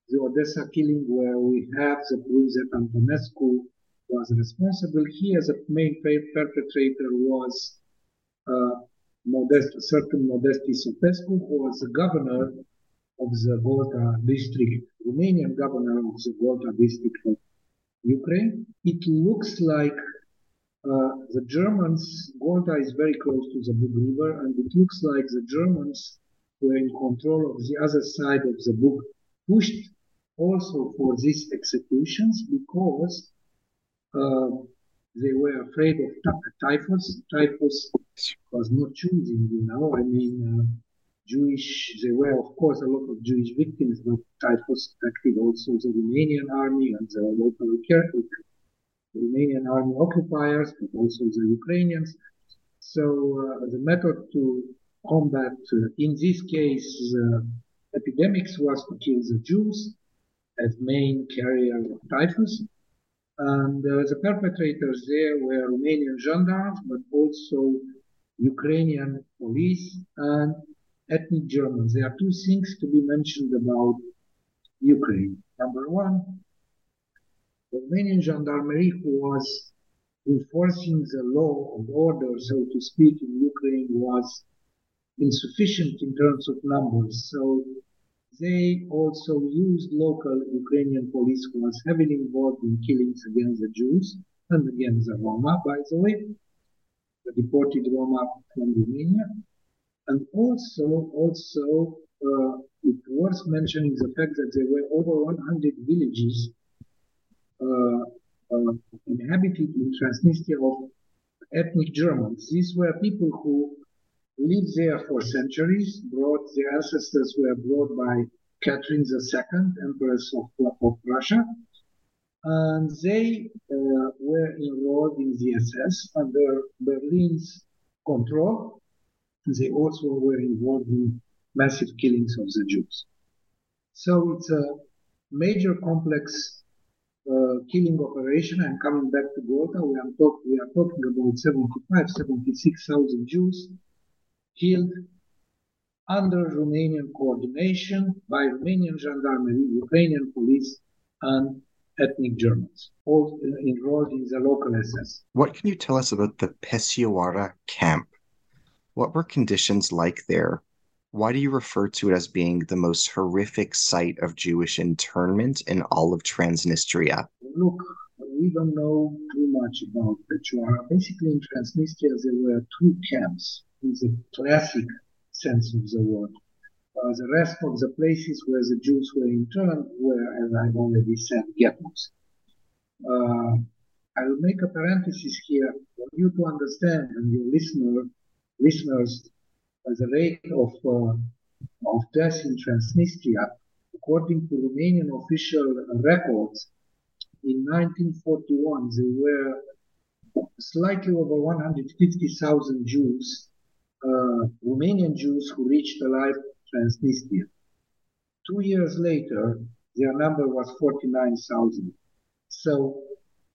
the Odessa killing, where we have the proof that Antonescu was responsible. He, as a main perpetrator, was uh, Modest, certain Modest Isopescu, who was the governor of the Golta district, Romanian governor of the Golta district of Ukraine. It looks like uh, the Germans, Golta is very close to the Bug River, and it looks like the Germans were in control of the other side of the Bug, pushed also for these executions because uh, they were afraid of typhus. Typhus was not choosing, you know. I mean, uh, Jewish, there were, of course, a lot of Jewish victims, but typhus affected also the Romanian army and the local Romanian army occupiers, but also the Ukrainians. So uh, the method to combat, uh, in this case, uh, epidemics was to kill the Jews as main carrier of typhus. And uh, the perpetrators there were Romanian gendarmes, but also Ukrainian police and ethnic Germans. There are two things to be mentioned about Ukraine. Number one, Romanian gendarmerie who was enforcing the law of order, so to speak, in Ukraine was insufficient in terms of numbers. So they also used local Ukrainian police who was heavily involved in killings against the Jews and against the Roma, by the way, the deported Roma from Romania. And also, also, uh, it's worth mentioning the fact that there were over 100 villages uh, uh, inhabited in Transnistria of ethnic Germans. These were people who lived there for centuries, brought, their ancestors were brought by Catherine II, Empress of, of Russia, and they uh, were enrolled in the SS under Berlin's control. They also were involved in massive killings of the Jews. So it's a major complex uh, killing operation. I'm coming back to Golta. We are, talk, we are talking about 75, 76,000 Jews killed under Romanian coordination by Romanian gendarmerie, Ukrainian police, and ethnic Germans, all enrolled in the local SS. What can you tell us about the Pechora camp? What were conditions like there? Why do you refer to it as being the most horrific site of Jewish internment in all of Transnistria? Look, we don't know too much about Pechora. Basically, in Transnistria, there were two camps in the classic sense of the word. Uh, the rest of the places where the Jews were interned were, as I've already said, ghettos. Uh, I will make a parenthesis here for you to understand and your listener, listeners the rate of, uh, of deaths in Transnistria, according to Romanian official records, in 1941 there were slightly over 150,000 Jews, uh, Romanian Jews who reached alive Transnistria. Two years later, their number was 49,000. So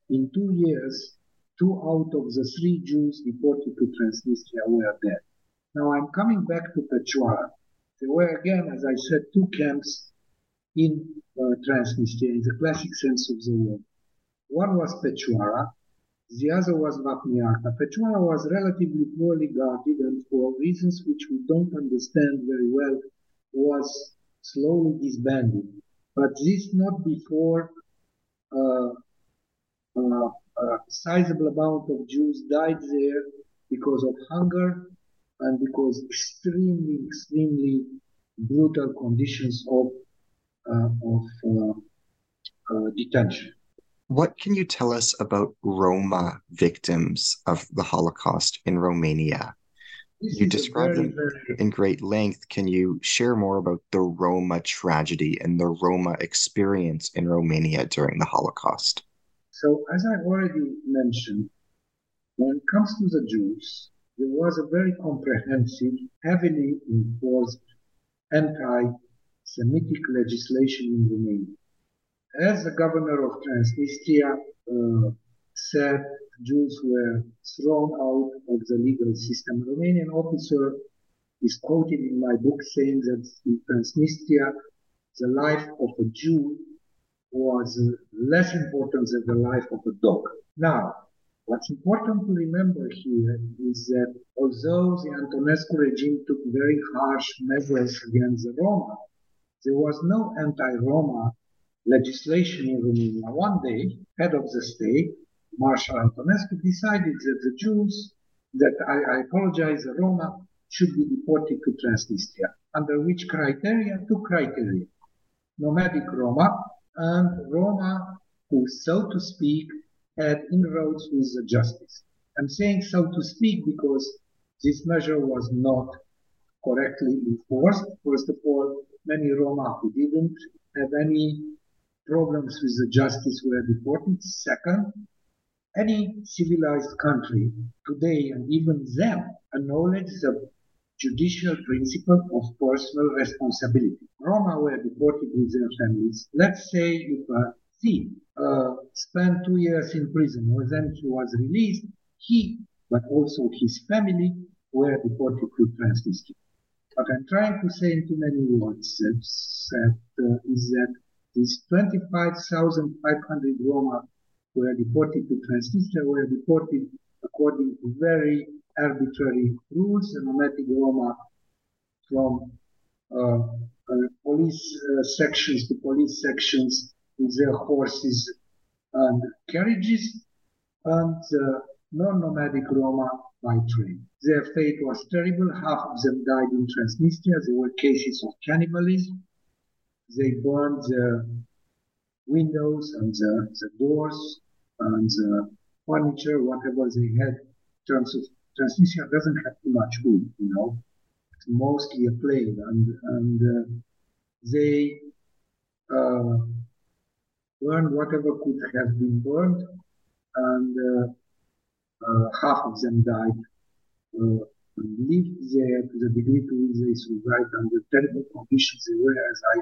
in two years, two out of the three Jews deported to Transnistria were dead. Now I'm coming back to Pechora. There were again, as I said, two camps in uh, Transnistria in the classic sense of the word. One was Pechora, the other was Vapniarka. Pechora was relatively poorly guarded and for reasons which we don't understand very well was slowly disbanded. But this not before uh, uh, a sizable amount of Jews died there because of hunger and because extremely, extremely brutal conditions of uh, of uh, uh, detention. What can you tell us about Roma victims of the Holocaust in Romania? This you described them very- in great length. Can you share more about the Roma tragedy and the Roma experience in Romania during the Holocaust? So, as I already mentioned, when it comes to the Jews, there was a very comprehensive, heavily enforced anti-Semitic legislation in Romania. As the governor of Transnistria uh, said, Jews were thrown out of the legal system. A Romanian officer is quoted in my book saying that in Transnistria, the life of a Jew was less important than the life of a dog. Now, what's important to remember here is that although the Antonescu regime took very harsh measures against the Roma, there was no anti-Roma legislation in Romania. One day, head of the state, Marshal Antonescu, decided that the Jews, that I, I apologize, the Roma should be deported to Transnistria. Under which criteria? Two criteria. Nomadic Roma and Roma who, so to speak, had inroads with the justice. I'm saying so to speak because this measure was not correctly enforced. First of all, many Roma who didn't have any problems with the justice were deported. Second, any civilized country today and even them acknowledge the judicial principle of personal responsibility. Roma were deported with their families. Let's say if a thief uh, spent two years in prison, or then he was released, he, but also his family, were deported to Transnistria. What I'm trying to say in too many words that, that uh, is that these 25,500 Roma were deported to Transnistria were deported according to very arbitrary rules, the nomadic Roma from uh, uh, police uh, sections to police sections with their horses and carriages, and uh, non-nomadic Roma by train. Their fate was terrible. Half of them died in Transnistria. There were cases of cannibalism. They burned the windows and the, the doors and the furniture, whatever they had in terms of Transnistria doesn't have too much wood, you know. It's mostly a plain, and and uh, they uh, burned whatever could have been burned, and uh, uh half of them died. Uh, lived there to the degree to which they survived under terrible conditions. They were, as I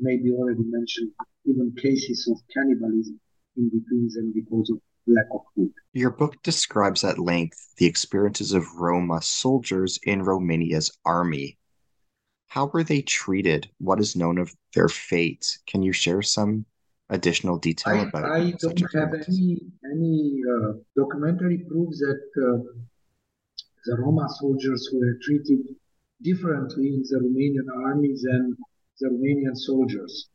maybe already mentioned, even cases of cannibalism in between them because of. Your book describes at length the experiences of Roma soldiers in Romania's army. How were they treated? What is known of their fate? Can you share some additional detail I, about I don't have any any uh, documentary proof that uh, the Roma soldiers were treated differently in the Romanian army than the Romanian soldiers.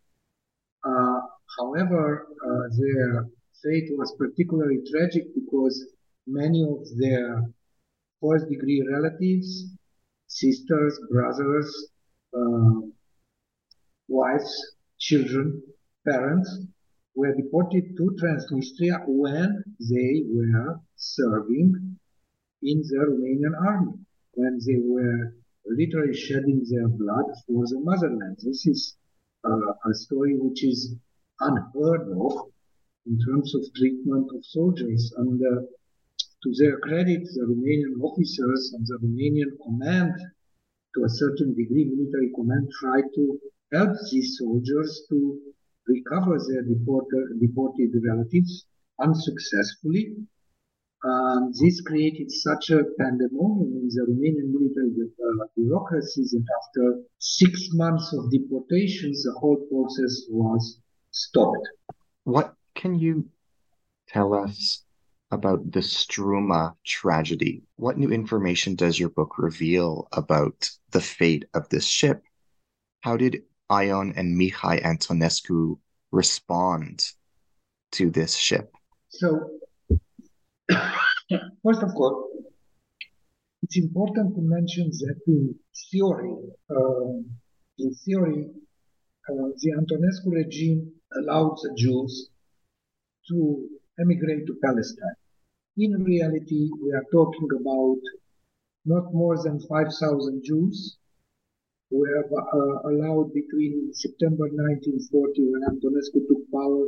Uh, however, uh, their fate was particularly tragic because many of their first degree relatives, sisters, brothers, uh, wives, children, parents were deported to Transnistria when they were serving in the Romanian army, when they were literally shedding their blood for the motherland. This is uh, a story which is unheard of in terms of treatment of soldiers. And uh, to their credit, the Romanian officers and the Romanian command, to a certain degree, military command, tried to help these soldiers to recover their deported, deported relatives unsuccessfully. Um, this created such a pandemonium in the Romanian military uh, bureaucracy that after six months of deportations, the whole process was stopped. What can you tell us about the Struma tragedy? What new information does your book reveal about the fate of this ship? How did Ion and Mihai Antonescu respond to this ship? So, first of all, it's important to mention that in theory, in theory, uh, the Antonescu regime allowed the Jews to emigrate to Palestine. In reality, we are talking about not more than 5,000 Jews who were uh, allowed between September 1940 when Antonescu took power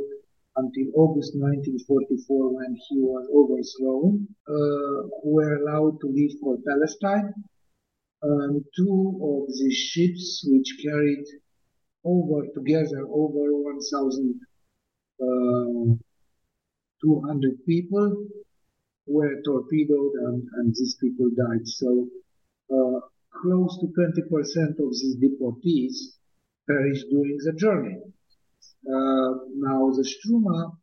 until August 1944 when he was overthrown, uh, were allowed to leave for Palestine. Um, two of the ships which carried over together over 1,000 uh, 200 people were torpedoed and, and these people died. So uh, close to 20% of these deportees perished during the journey. Uh, now the Struma,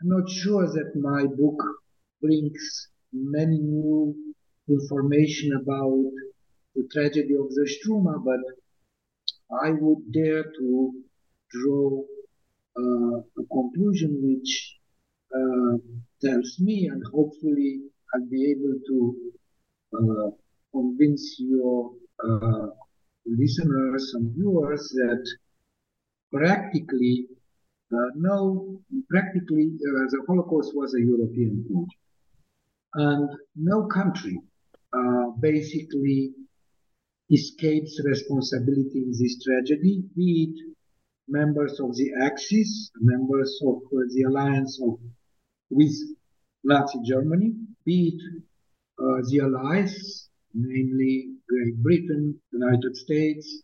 I'm not sure that my book brings many new information about the tragedy of the Struma, but I would dare to draw uh, a conclusion which uh, tells me, and hopefully I'll be able to uh, convince your uh, listeners and viewers that practically, uh, no, practically uh, the Holocaust was a European thing. And no country basically escapes responsibility in this tragedy, be it members of the Axis, members of uh, the alliance of with Nazi Germany, be it uh, the allies, namely Great Britain, United States,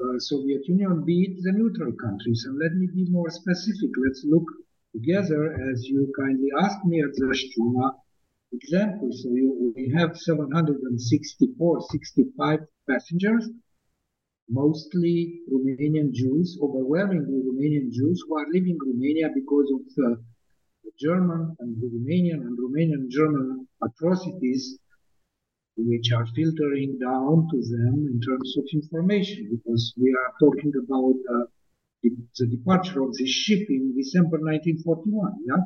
uh, Soviet Union, be it the neutral countries. And let me be more specific. Let's look together, as you kindly asked me at the Struma example. So you, we have 764, 65 passengers, mostly Romanian Jews, overwhelmingly Romanian Jews who are leaving Romania because of the German and Romanian and Romanian German atrocities which are filtering down to them in terms of information because we are talking about uh, the, the, departure of the ship in December 1941 yeah?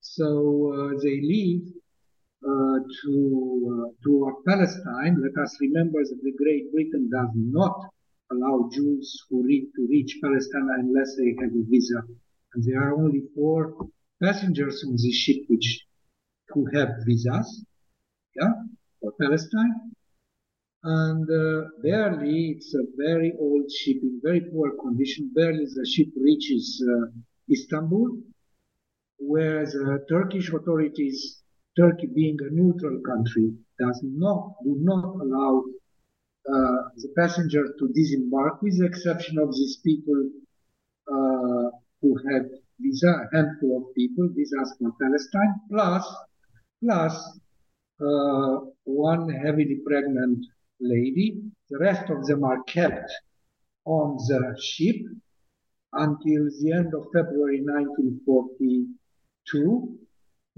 So uh, they leave uh, to uh, to Palestine let us remember that the Great Britain does not allow Jews who reach to reach Palestine unless they have a visa and there are only four passengers on this ship which who have visas, yeah, for Palestine. And uh, barely, it's a very old ship in very poor condition. Barely the ship reaches uh, Istanbul, where the Turkish authorities, Turkey being a neutral country, does not do not allow uh, the passenger to disembark, with the exception of these people uh, who had visa, a handful of people, visas for Palestine, plus, plus uh, one heavily pregnant lady. The rest of them are kept on the ship until the end of February 1942,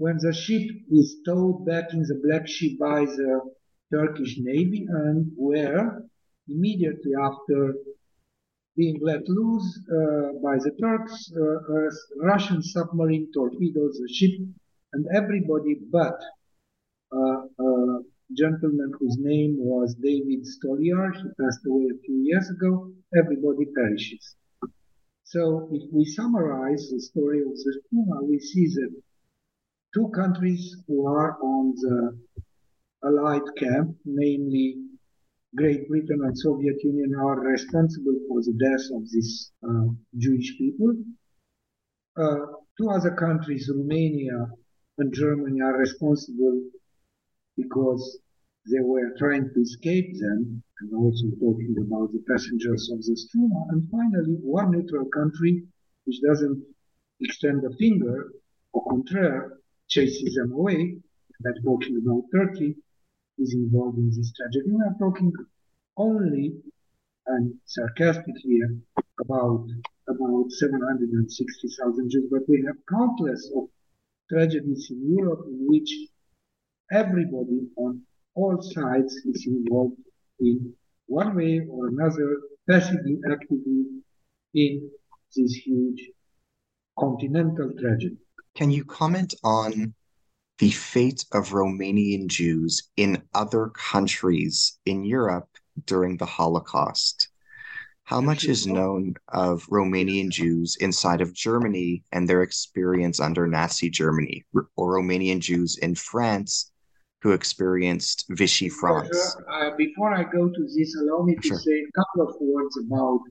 when the ship is towed back in the Black Sea by the Turkish Navy and were immediately after being let loose uh, by the Turks, uh, Russian submarine torpedoes the ship and everybody but uh, a gentleman whose name was David Stoliar, he passed away a few years ago, everybody perishes. So if we summarize the story of the Struma, we see that two countries who are on the Allied camp, namely Great Britain and Soviet Union, are responsible for the death of these uh, Jewish people. Uh, two other countries, Romania and Germany, are responsible because they were trying to escape them, and also talking about the passengers of the Struma. And finally, one neutral country, which doesn't extend a finger, au contraire, chases them away, that talking about Turkey, is involved in this tragedy. We are talking only and sarcastically about about 760,000 Jews, but we have countless of tragedies in Europe in which everybody on all sides is involved in one way or another, passively, actively in this huge continental tragedy. Can you comment on the fate of Romanian Jews in other countries in Europe during the Holocaust. How much is known of Romanian Jews inside of Germany and their experience under Nazi Germany, or Romanian Jews in France who experienced Vichy France? Uh, before I go to this, allow me to sure. say a couple of words about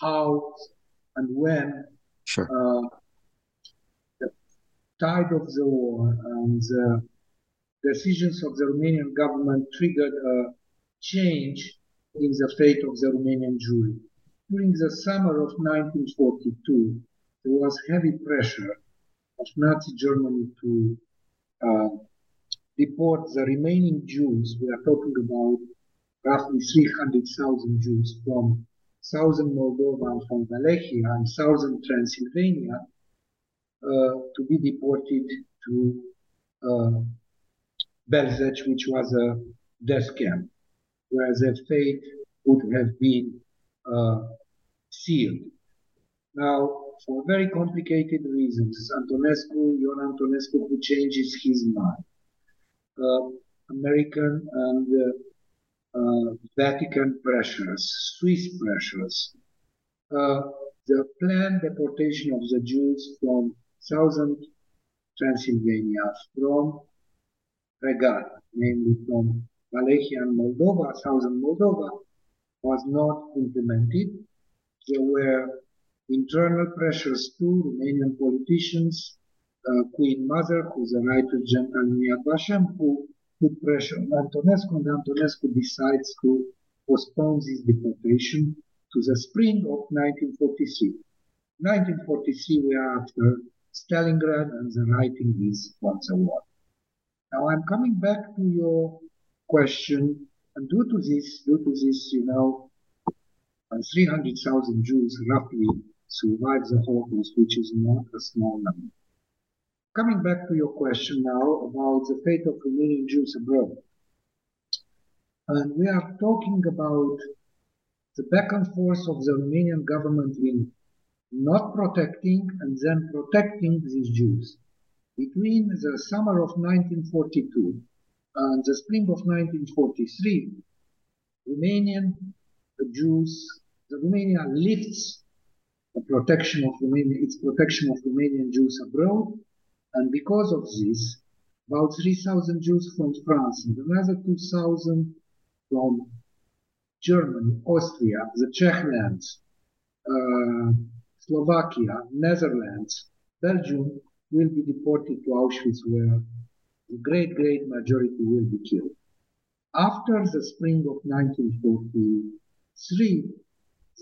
how and when sure. uh, tide of the war and the decisions of the Romanian government triggered a change in the fate of the Romanian Jewry. During the summer of 1942, there was heavy pressure of Nazi Germany to uh, deport the remaining Jews. We are talking about roughly 300,000 Jews from southern Moldova and from Wallachia and southern Transylvania uh, to be deported to uh, Belzec, which was a death camp, where their fate would have been uh, sealed. Now, for very complicated reasons, Antonescu, Ion Antonescu, who changes his mind. Uh, American and uh, uh, Vatican pressures, Swiss pressures, the planned deportation of the Jews from southern Transylvania from Regat, namely from Wallachia and Moldova, southern Moldova, was not implemented. There were internal pressures too, Romanian politicians, uh, Queen Mother, who's a writer, General Yad Vashem, who put pressure on Antonescu, and Antonescu decides to postpone this deportation to the spring of 1943. 1943, we are after Stalingrad and the writing is once a war. Now I'm coming back to your question, and due to this, due to this, you know, uh, 300,000 Jews roughly survived the Holocaust, which is not a small number. Coming back to your question now about the fate of Romanian Jews abroad. And we are talking about the back and forth of the Romanian government in not protecting and then protecting these Jews. Between the summer of 1942 and the spring of 1943, Romanian Jews, the Romania lifts the protection of Romania, its protection of Romanian Jews abroad, and because of this, about 3,000 Jews from France and another 2,000 from Germany, Austria, the Czech lands, uh, Slovakia, Netherlands, Belgium will be deported to Auschwitz where the great, great majority will be killed. After the spring of 1943,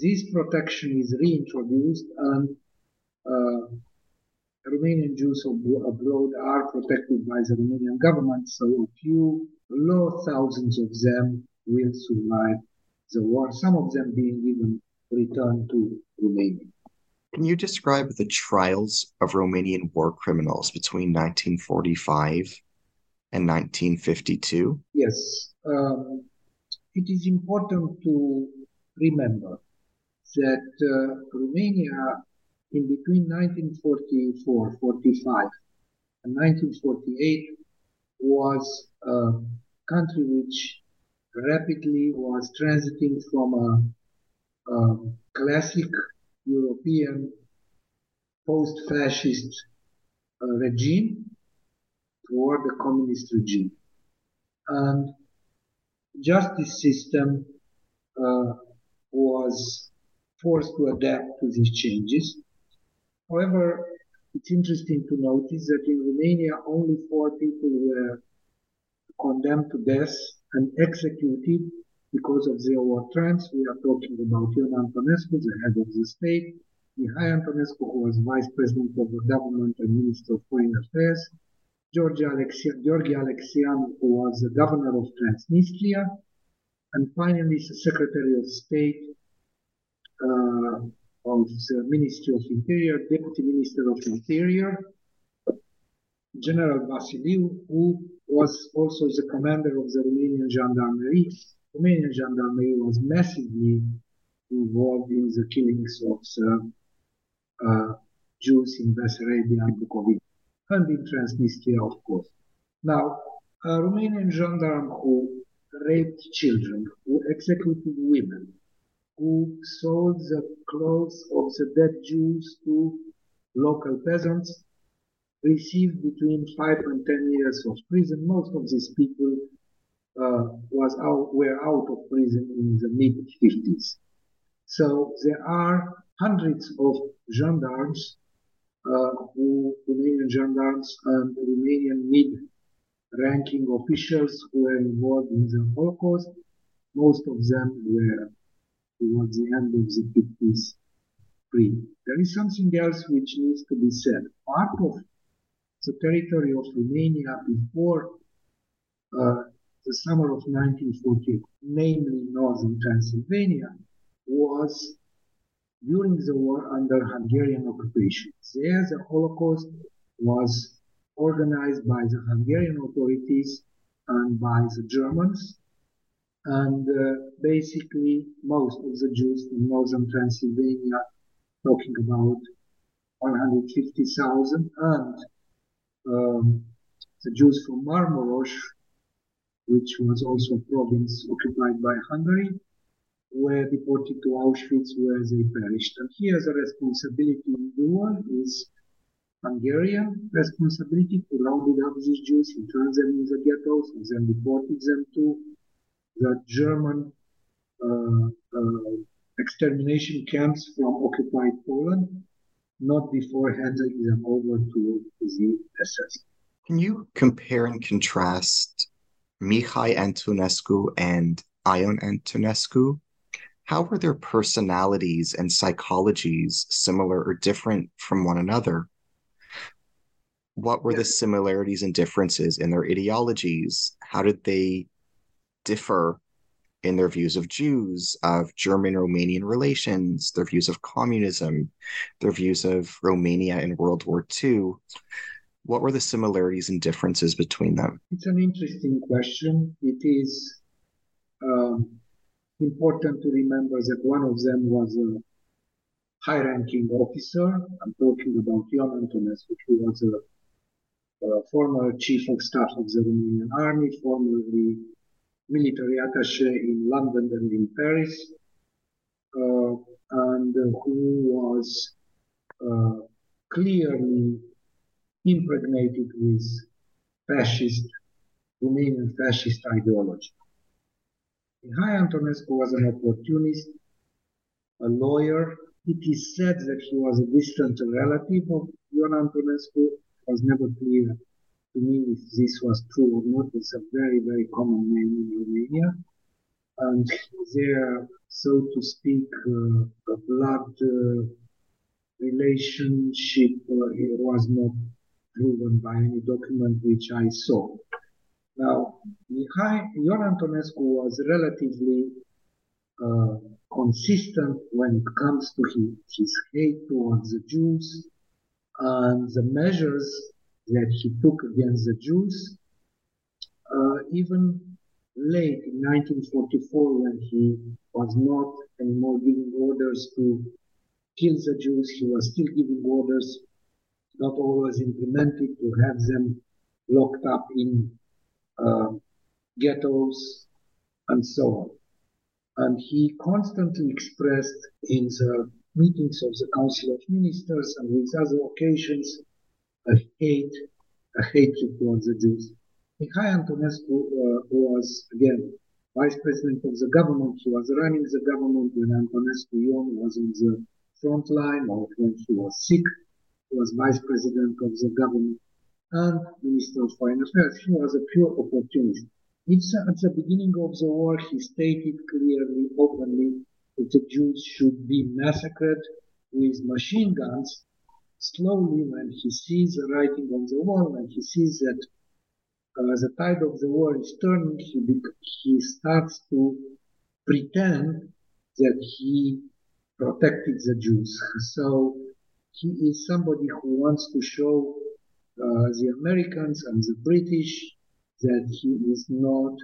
this protection is reintroduced and uh, Romanian Jews abroad are protected by the Romanian government, so a few low thousands of them will survive the war, some of them being even returned to Romania. Can you describe the trials of Romanian war criminals between 1945 and 1952? Yes. Um, it is important to remember that uh, Romania, in between 1944 45 and 1948, was a country which rapidly was transiting from a, a classic European post-fascist uh, regime toward the communist regime. And justice system uh, was forced to adapt to these changes. However, it's interesting to notice that in Romania only four people were condemned to death and executed because of the war crimes. We are talking about Ion Antonescu, the head of the state, Mihai Antonescu, who was vice president of the government and minister of foreign affairs, George, Alexia, George Alexianu, who was the governor of Transnistria, and finally the Secretary of State uh, of the Ministry of Interior, Deputy Minister of Interior, General Vasiliu, who was also the commander of the Romanian Gendarmerie. Romanian Gendarmerie was massively involved in the killings of the uh, Jews in Bessarabia and Bukovina and in Transnistria, of course. Now, a Romanian gendarme who raped children, who executed women, who sold the clothes of the dead Jews to local peasants, received between five and ten years of prison. Most of these people uh, was out, were out of prison in the mid 50s. So there are hundreds of gendarmes uh, who Romanian gendarmes and Romanian mid-ranking officials who were involved in the Holocaust. Most of them were towards the end of the 50s free. There is something else which needs to be said. Part of the territory of Romania before uh, the summer of 1948, namely northern Transylvania, was during the war under Hungarian occupation. There, the Holocaust was organized by the Hungarian authorities and by the Germans. And uh, basically, most of the Jews in northern Transylvania, talking about 150,000, and um, the Jews from Marmaros, which was also a province occupied by Hungary, were deported to Auschwitz where they perished. And here the responsibility in dual is Hungarian responsibility to round up these Jews, intern them in the ghettos, and then deported them to the German uh, uh, extermination camps from occupied Poland, not before handing them over to the SS. Can you compare and contrast Mihai Antonescu and Ion Antonescu? how were their personalities and psychologies similar or different from one another? What were the similarities and differences in their ideologies? How did they differ in their views of Jews, of German Romanian relations, their views of communism, their views of Romania in World War II? What were the similarities and differences between them? It's an interesting question. It is um, important to remember that one of them was a high-ranking officer. I'm talking about Ion Antonescu, who was a, a, former chief of staff of the Romanian army, formerly military attaché in London and in Paris, uh, and who was uh, clearly impregnated with fascist, Romanian fascist ideology. Mihai Antonescu was an opportunist, a lawyer. It is said that he was a distant relative of Ion Antonescu. It was never clear to me if this was true or not. It's a very, very common name in Romania. And their, so to speak, uh, blood uh, relationship uh, was not proven by any document which I saw. Now, Mihai, Ion Antonescu was relatively uh, consistent when it comes to his, his hate towards the Jews and the measures that he took against the Jews uh, even late in 1944 when he was not anymore giving orders to kill the Jews, he was still giving orders, not always implemented, to have them locked up in uh, ghettos and so on. And he constantly expressed in the meetings of the Council of Ministers and with other occasions a hate, a hatred towards the Jews. Mihai Antonescu uh, was, again, vice president of the government. He was running the government when Antonescu Ion was on the front line or when he was sick. Was vice president of the government and Minister of Foreign Affairs. He was a pure opportunist. It's at the beginning of the war, he stated clearly, openly, that the Jews should be massacred with machine guns. Slowly, when he sees the writing on the wall, when he sees that uh, the tide of the war is turning, he, he starts to pretend that he protected the Jews. So he is somebody who wants to show uh, the Americans and the British that he is not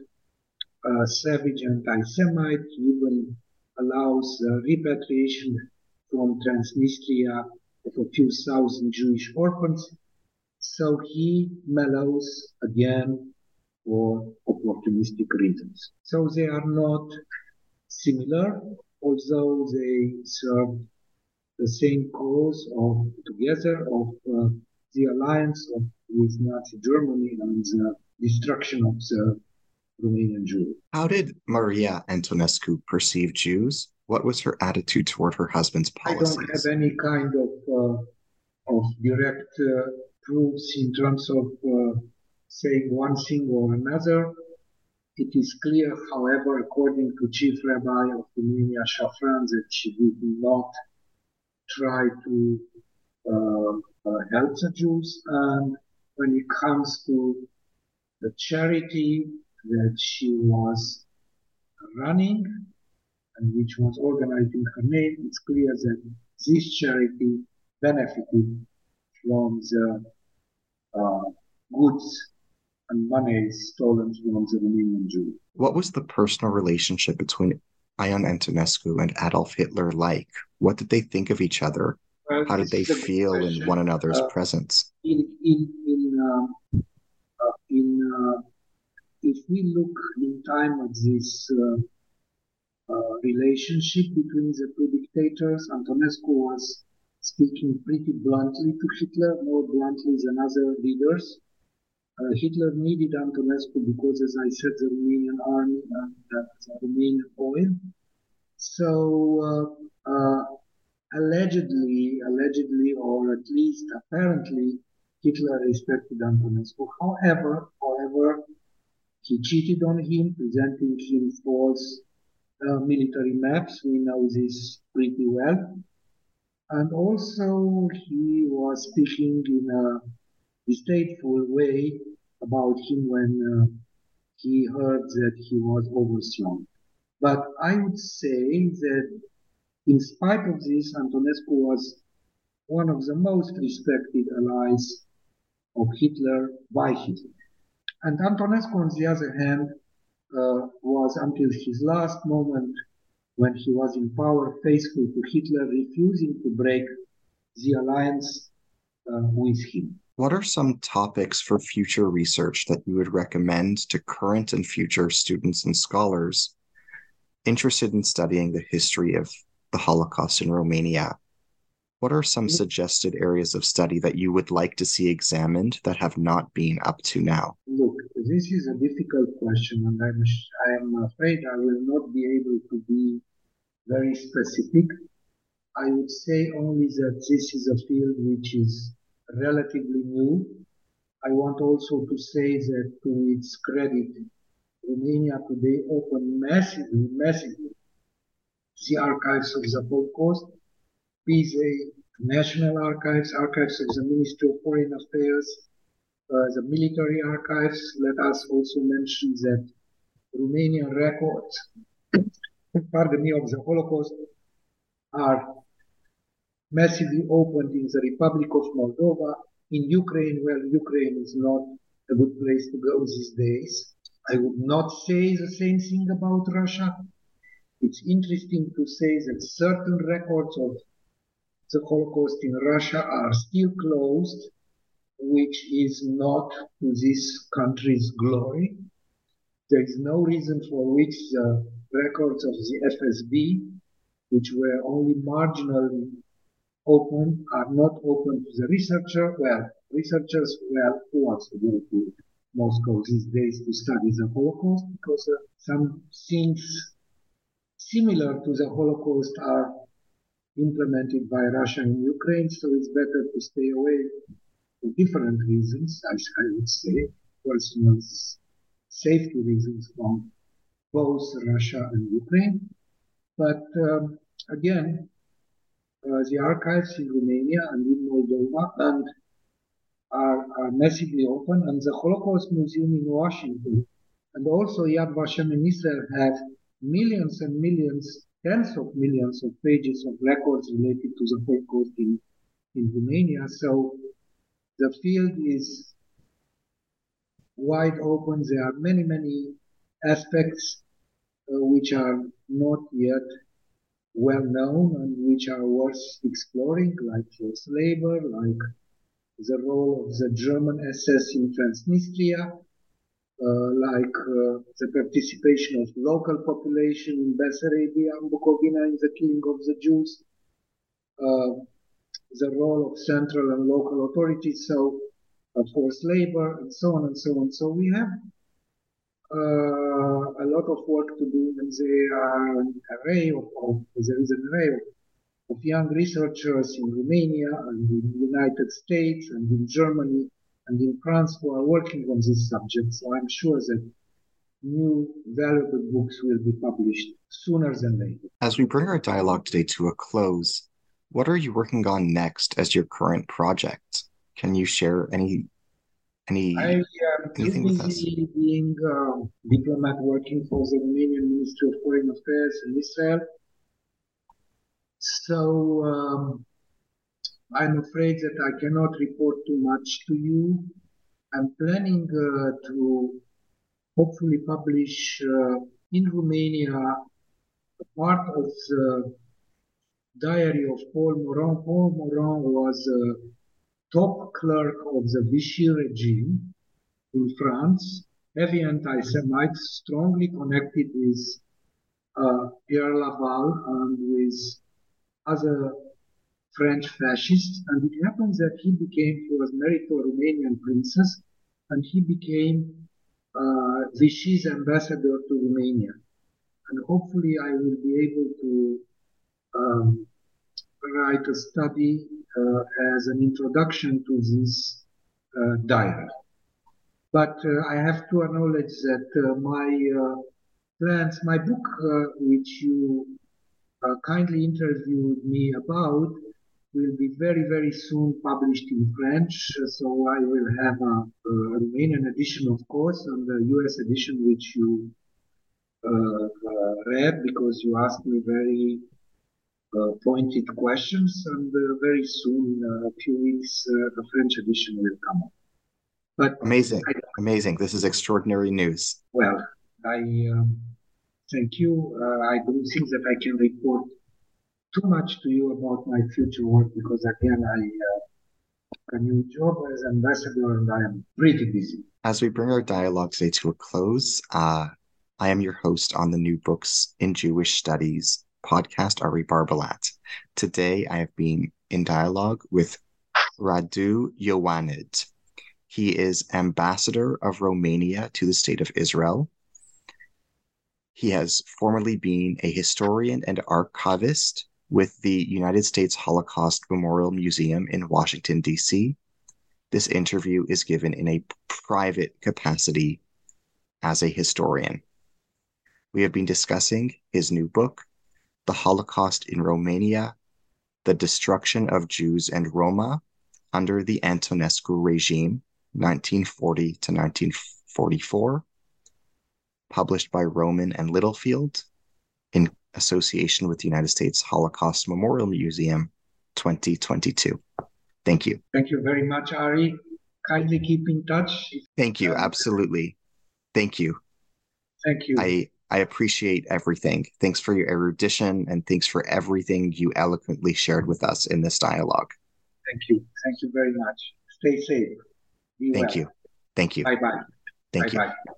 a savage anti-Semite. He even allows uh, repatriation from Transnistria of a few thousand Jewish orphans. So he mellows again for opportunistic reasons. So they are not similar, although they serve the same cause of together of uh, the alliance of, with Nazi Germany and the destruction of the Romanian Jew. How did Maria Antonescu perceive Jews? What was her attitude toward her husband's policies? I don't have any kind of uh, of direct uh, proofs in terms of uh, saying one thing or another. It is clear, however, according to Chief Rabbi of Romania Shafran, that she did not try to uh, uh, help the Jews. And when it comes to the charity that she was running and which was organized in her name, it's clear that this charity benefited from the uh, goods and money stolen from the Romanian Jews. What was the personal relationship between Ion Antonescu and Adolf Hitler like? What did they think of each other? Well, How did they feel in one another's uh, presence? In, in, in, um, uh, in uh, if we look in time at this uh, uh, relationship between the two dictators, Antonescu was speaking pretty bluntly to Hitler, more bluntly than other leaders. Uh, Hitler needed Antonescu because, as I said, the Romanian army and uh, the Romanian oil. So, uh, uh, allegedly, allegedly, or at least apparently, Hitler respected Antonescu. However, however, he cheated on him, presenting him false uh, military maps. We know this pretty well. And also, he was speaking in a distasteful way about him when uh, he heard that he was overthrown. But I would say that in spite of this, Antonescu was one of the most respected allies of Hitler by Hitler. And Antonescu, on the other hand, uh, was until his last moment when he was in power faithful to Hitler, refusing to break the alliance uh, with him. What are some topics for future research that you would recommend to current and future students and scholars interested in studying the history of the Holocaust in Romania? What are some mm-hmm. suggested areas of study that you would like to see examined that have not been up to now? Look, this is a difficult question, and I'm, I'm afraid I will not be able to be very specific. I would say only that this is a field which is relatively new. I want also to say that to its credit, Romania today opened massively, massively the archives of the Holocaust, be they national archives, archives of the Ministry of Foreign Affairs, uh, the military archives. Let us also mention that Romanian records, pardon me, of the Holocaust are massively opened in the Republic of Moldova, in Ukraine, well, Ukraine is not a good place to go these days. I would not say the same thing about Russia. It's interesting to say that certain records of the Holocaust in Russia are still closed, which is not to this country's glory. There is no reason for which the records of the FSB, which were only marginally open, are not open to the researcher. Well, researchers, well, who wants to go to Moscow these days to study the Holocaust? Because uh, some things similar to the Holocaust are implemented by Russia in Ukraine, so it's better to stay away for different reasons, I, I would say, personal safety reasons from both Russia and Ukraine. But um, again, the archives in Romania and in Moldova and are, are massively open, and the Holocaust Museum in Washington and also Yad Vashem in Israel have millions and millions, tens of millions of pages of records related to the Holocaust in, in Romania. So the field is wide open. There are many, many aspects uh, which are not yet well known and which are worth exploring, like forced labor, like the role of the German SS in Transnistria, uh, like uh, the participation of local population in Bessarabia and Bukovina in the killing of the Jews, uh, the role of central and local authorities, so forced labor, and so on and so on. So we have uh, a lot of work to do, and there are an array of, of there is an array of, of young researchers in Romania and in the United States and in Germany and in France who are working on this subject. So I'm sure that new valuable books will be published sooner than later. As we bring our dialogue today to a close, what are you working on next as your current project? Can you share any any I am anything with us? being a diplomat working for the Romanian Ministry of Foreign Affairs in Israel. So um, I'm afraid that I cannot report too much to you. I'm planning uh, to hopefully publish uh, in Romania a part of the diary of Paul Morand. Paul Morand was a top clerk of the Vichy regime in France, heavy anti-Semite, strongly connected with uh, Pierre Laval and with other French fascists, and it happens that he became, he was married to a Romanian princess, and he became uh, Vichy's ambassador to Romania. And hopefully I will be able to um, write a study as an introduction to this uh, diary. But uh, I have to acknowledge that uh, my uh, plans, my book, uh, which you kindly interviewed me about, will be very, very soon published in French. So I will have a, a Romanian edition, of course, and the US edition, which you uh, uh, read because you asked me very uh, pointed questions. And uh, very soon, in a few weeks, uh, the French edition will come up. But amazing, I, amazing! This is extraordinary news. Well, I um, thank you. Uh, I don't think that I can report too much to you about my future work because again, I uh, a new job as ambassador and I am pretty busy. As we bring our dialogue today to a close, uh, I am your host on the New Books in Jewish Studies podcast, Ari Barbalat. Today, I have been in dialogue with Radu Ioanid. He is ambassador of Romania to the state of Israel. He has formerly been a historian and archivist with the United States Holocaust Memorial Museum in Washington, D.C. This interview is given in a private capacity as a historian. We have been discussing his new book, The Holocaust in Romania The Destruction of Jews and Roma under the Antonescu Regime, 1940 to 1944, published by Rowman and Littlefield in association with the United States Holocaust Memorial Museum 2022. Thank you. Thank you very much, Ari. Kindly keep in touch. Thank you. Absolutely. Thank you. Thank you. I I appreciate everything. Thanks for your erudition and thanks for everything you eloquently shared with us in this dialogue. Thank you. Thank you very much. Stay safe. Be Thank well. you. Thank you. Bye bye. Thank bye you. bye.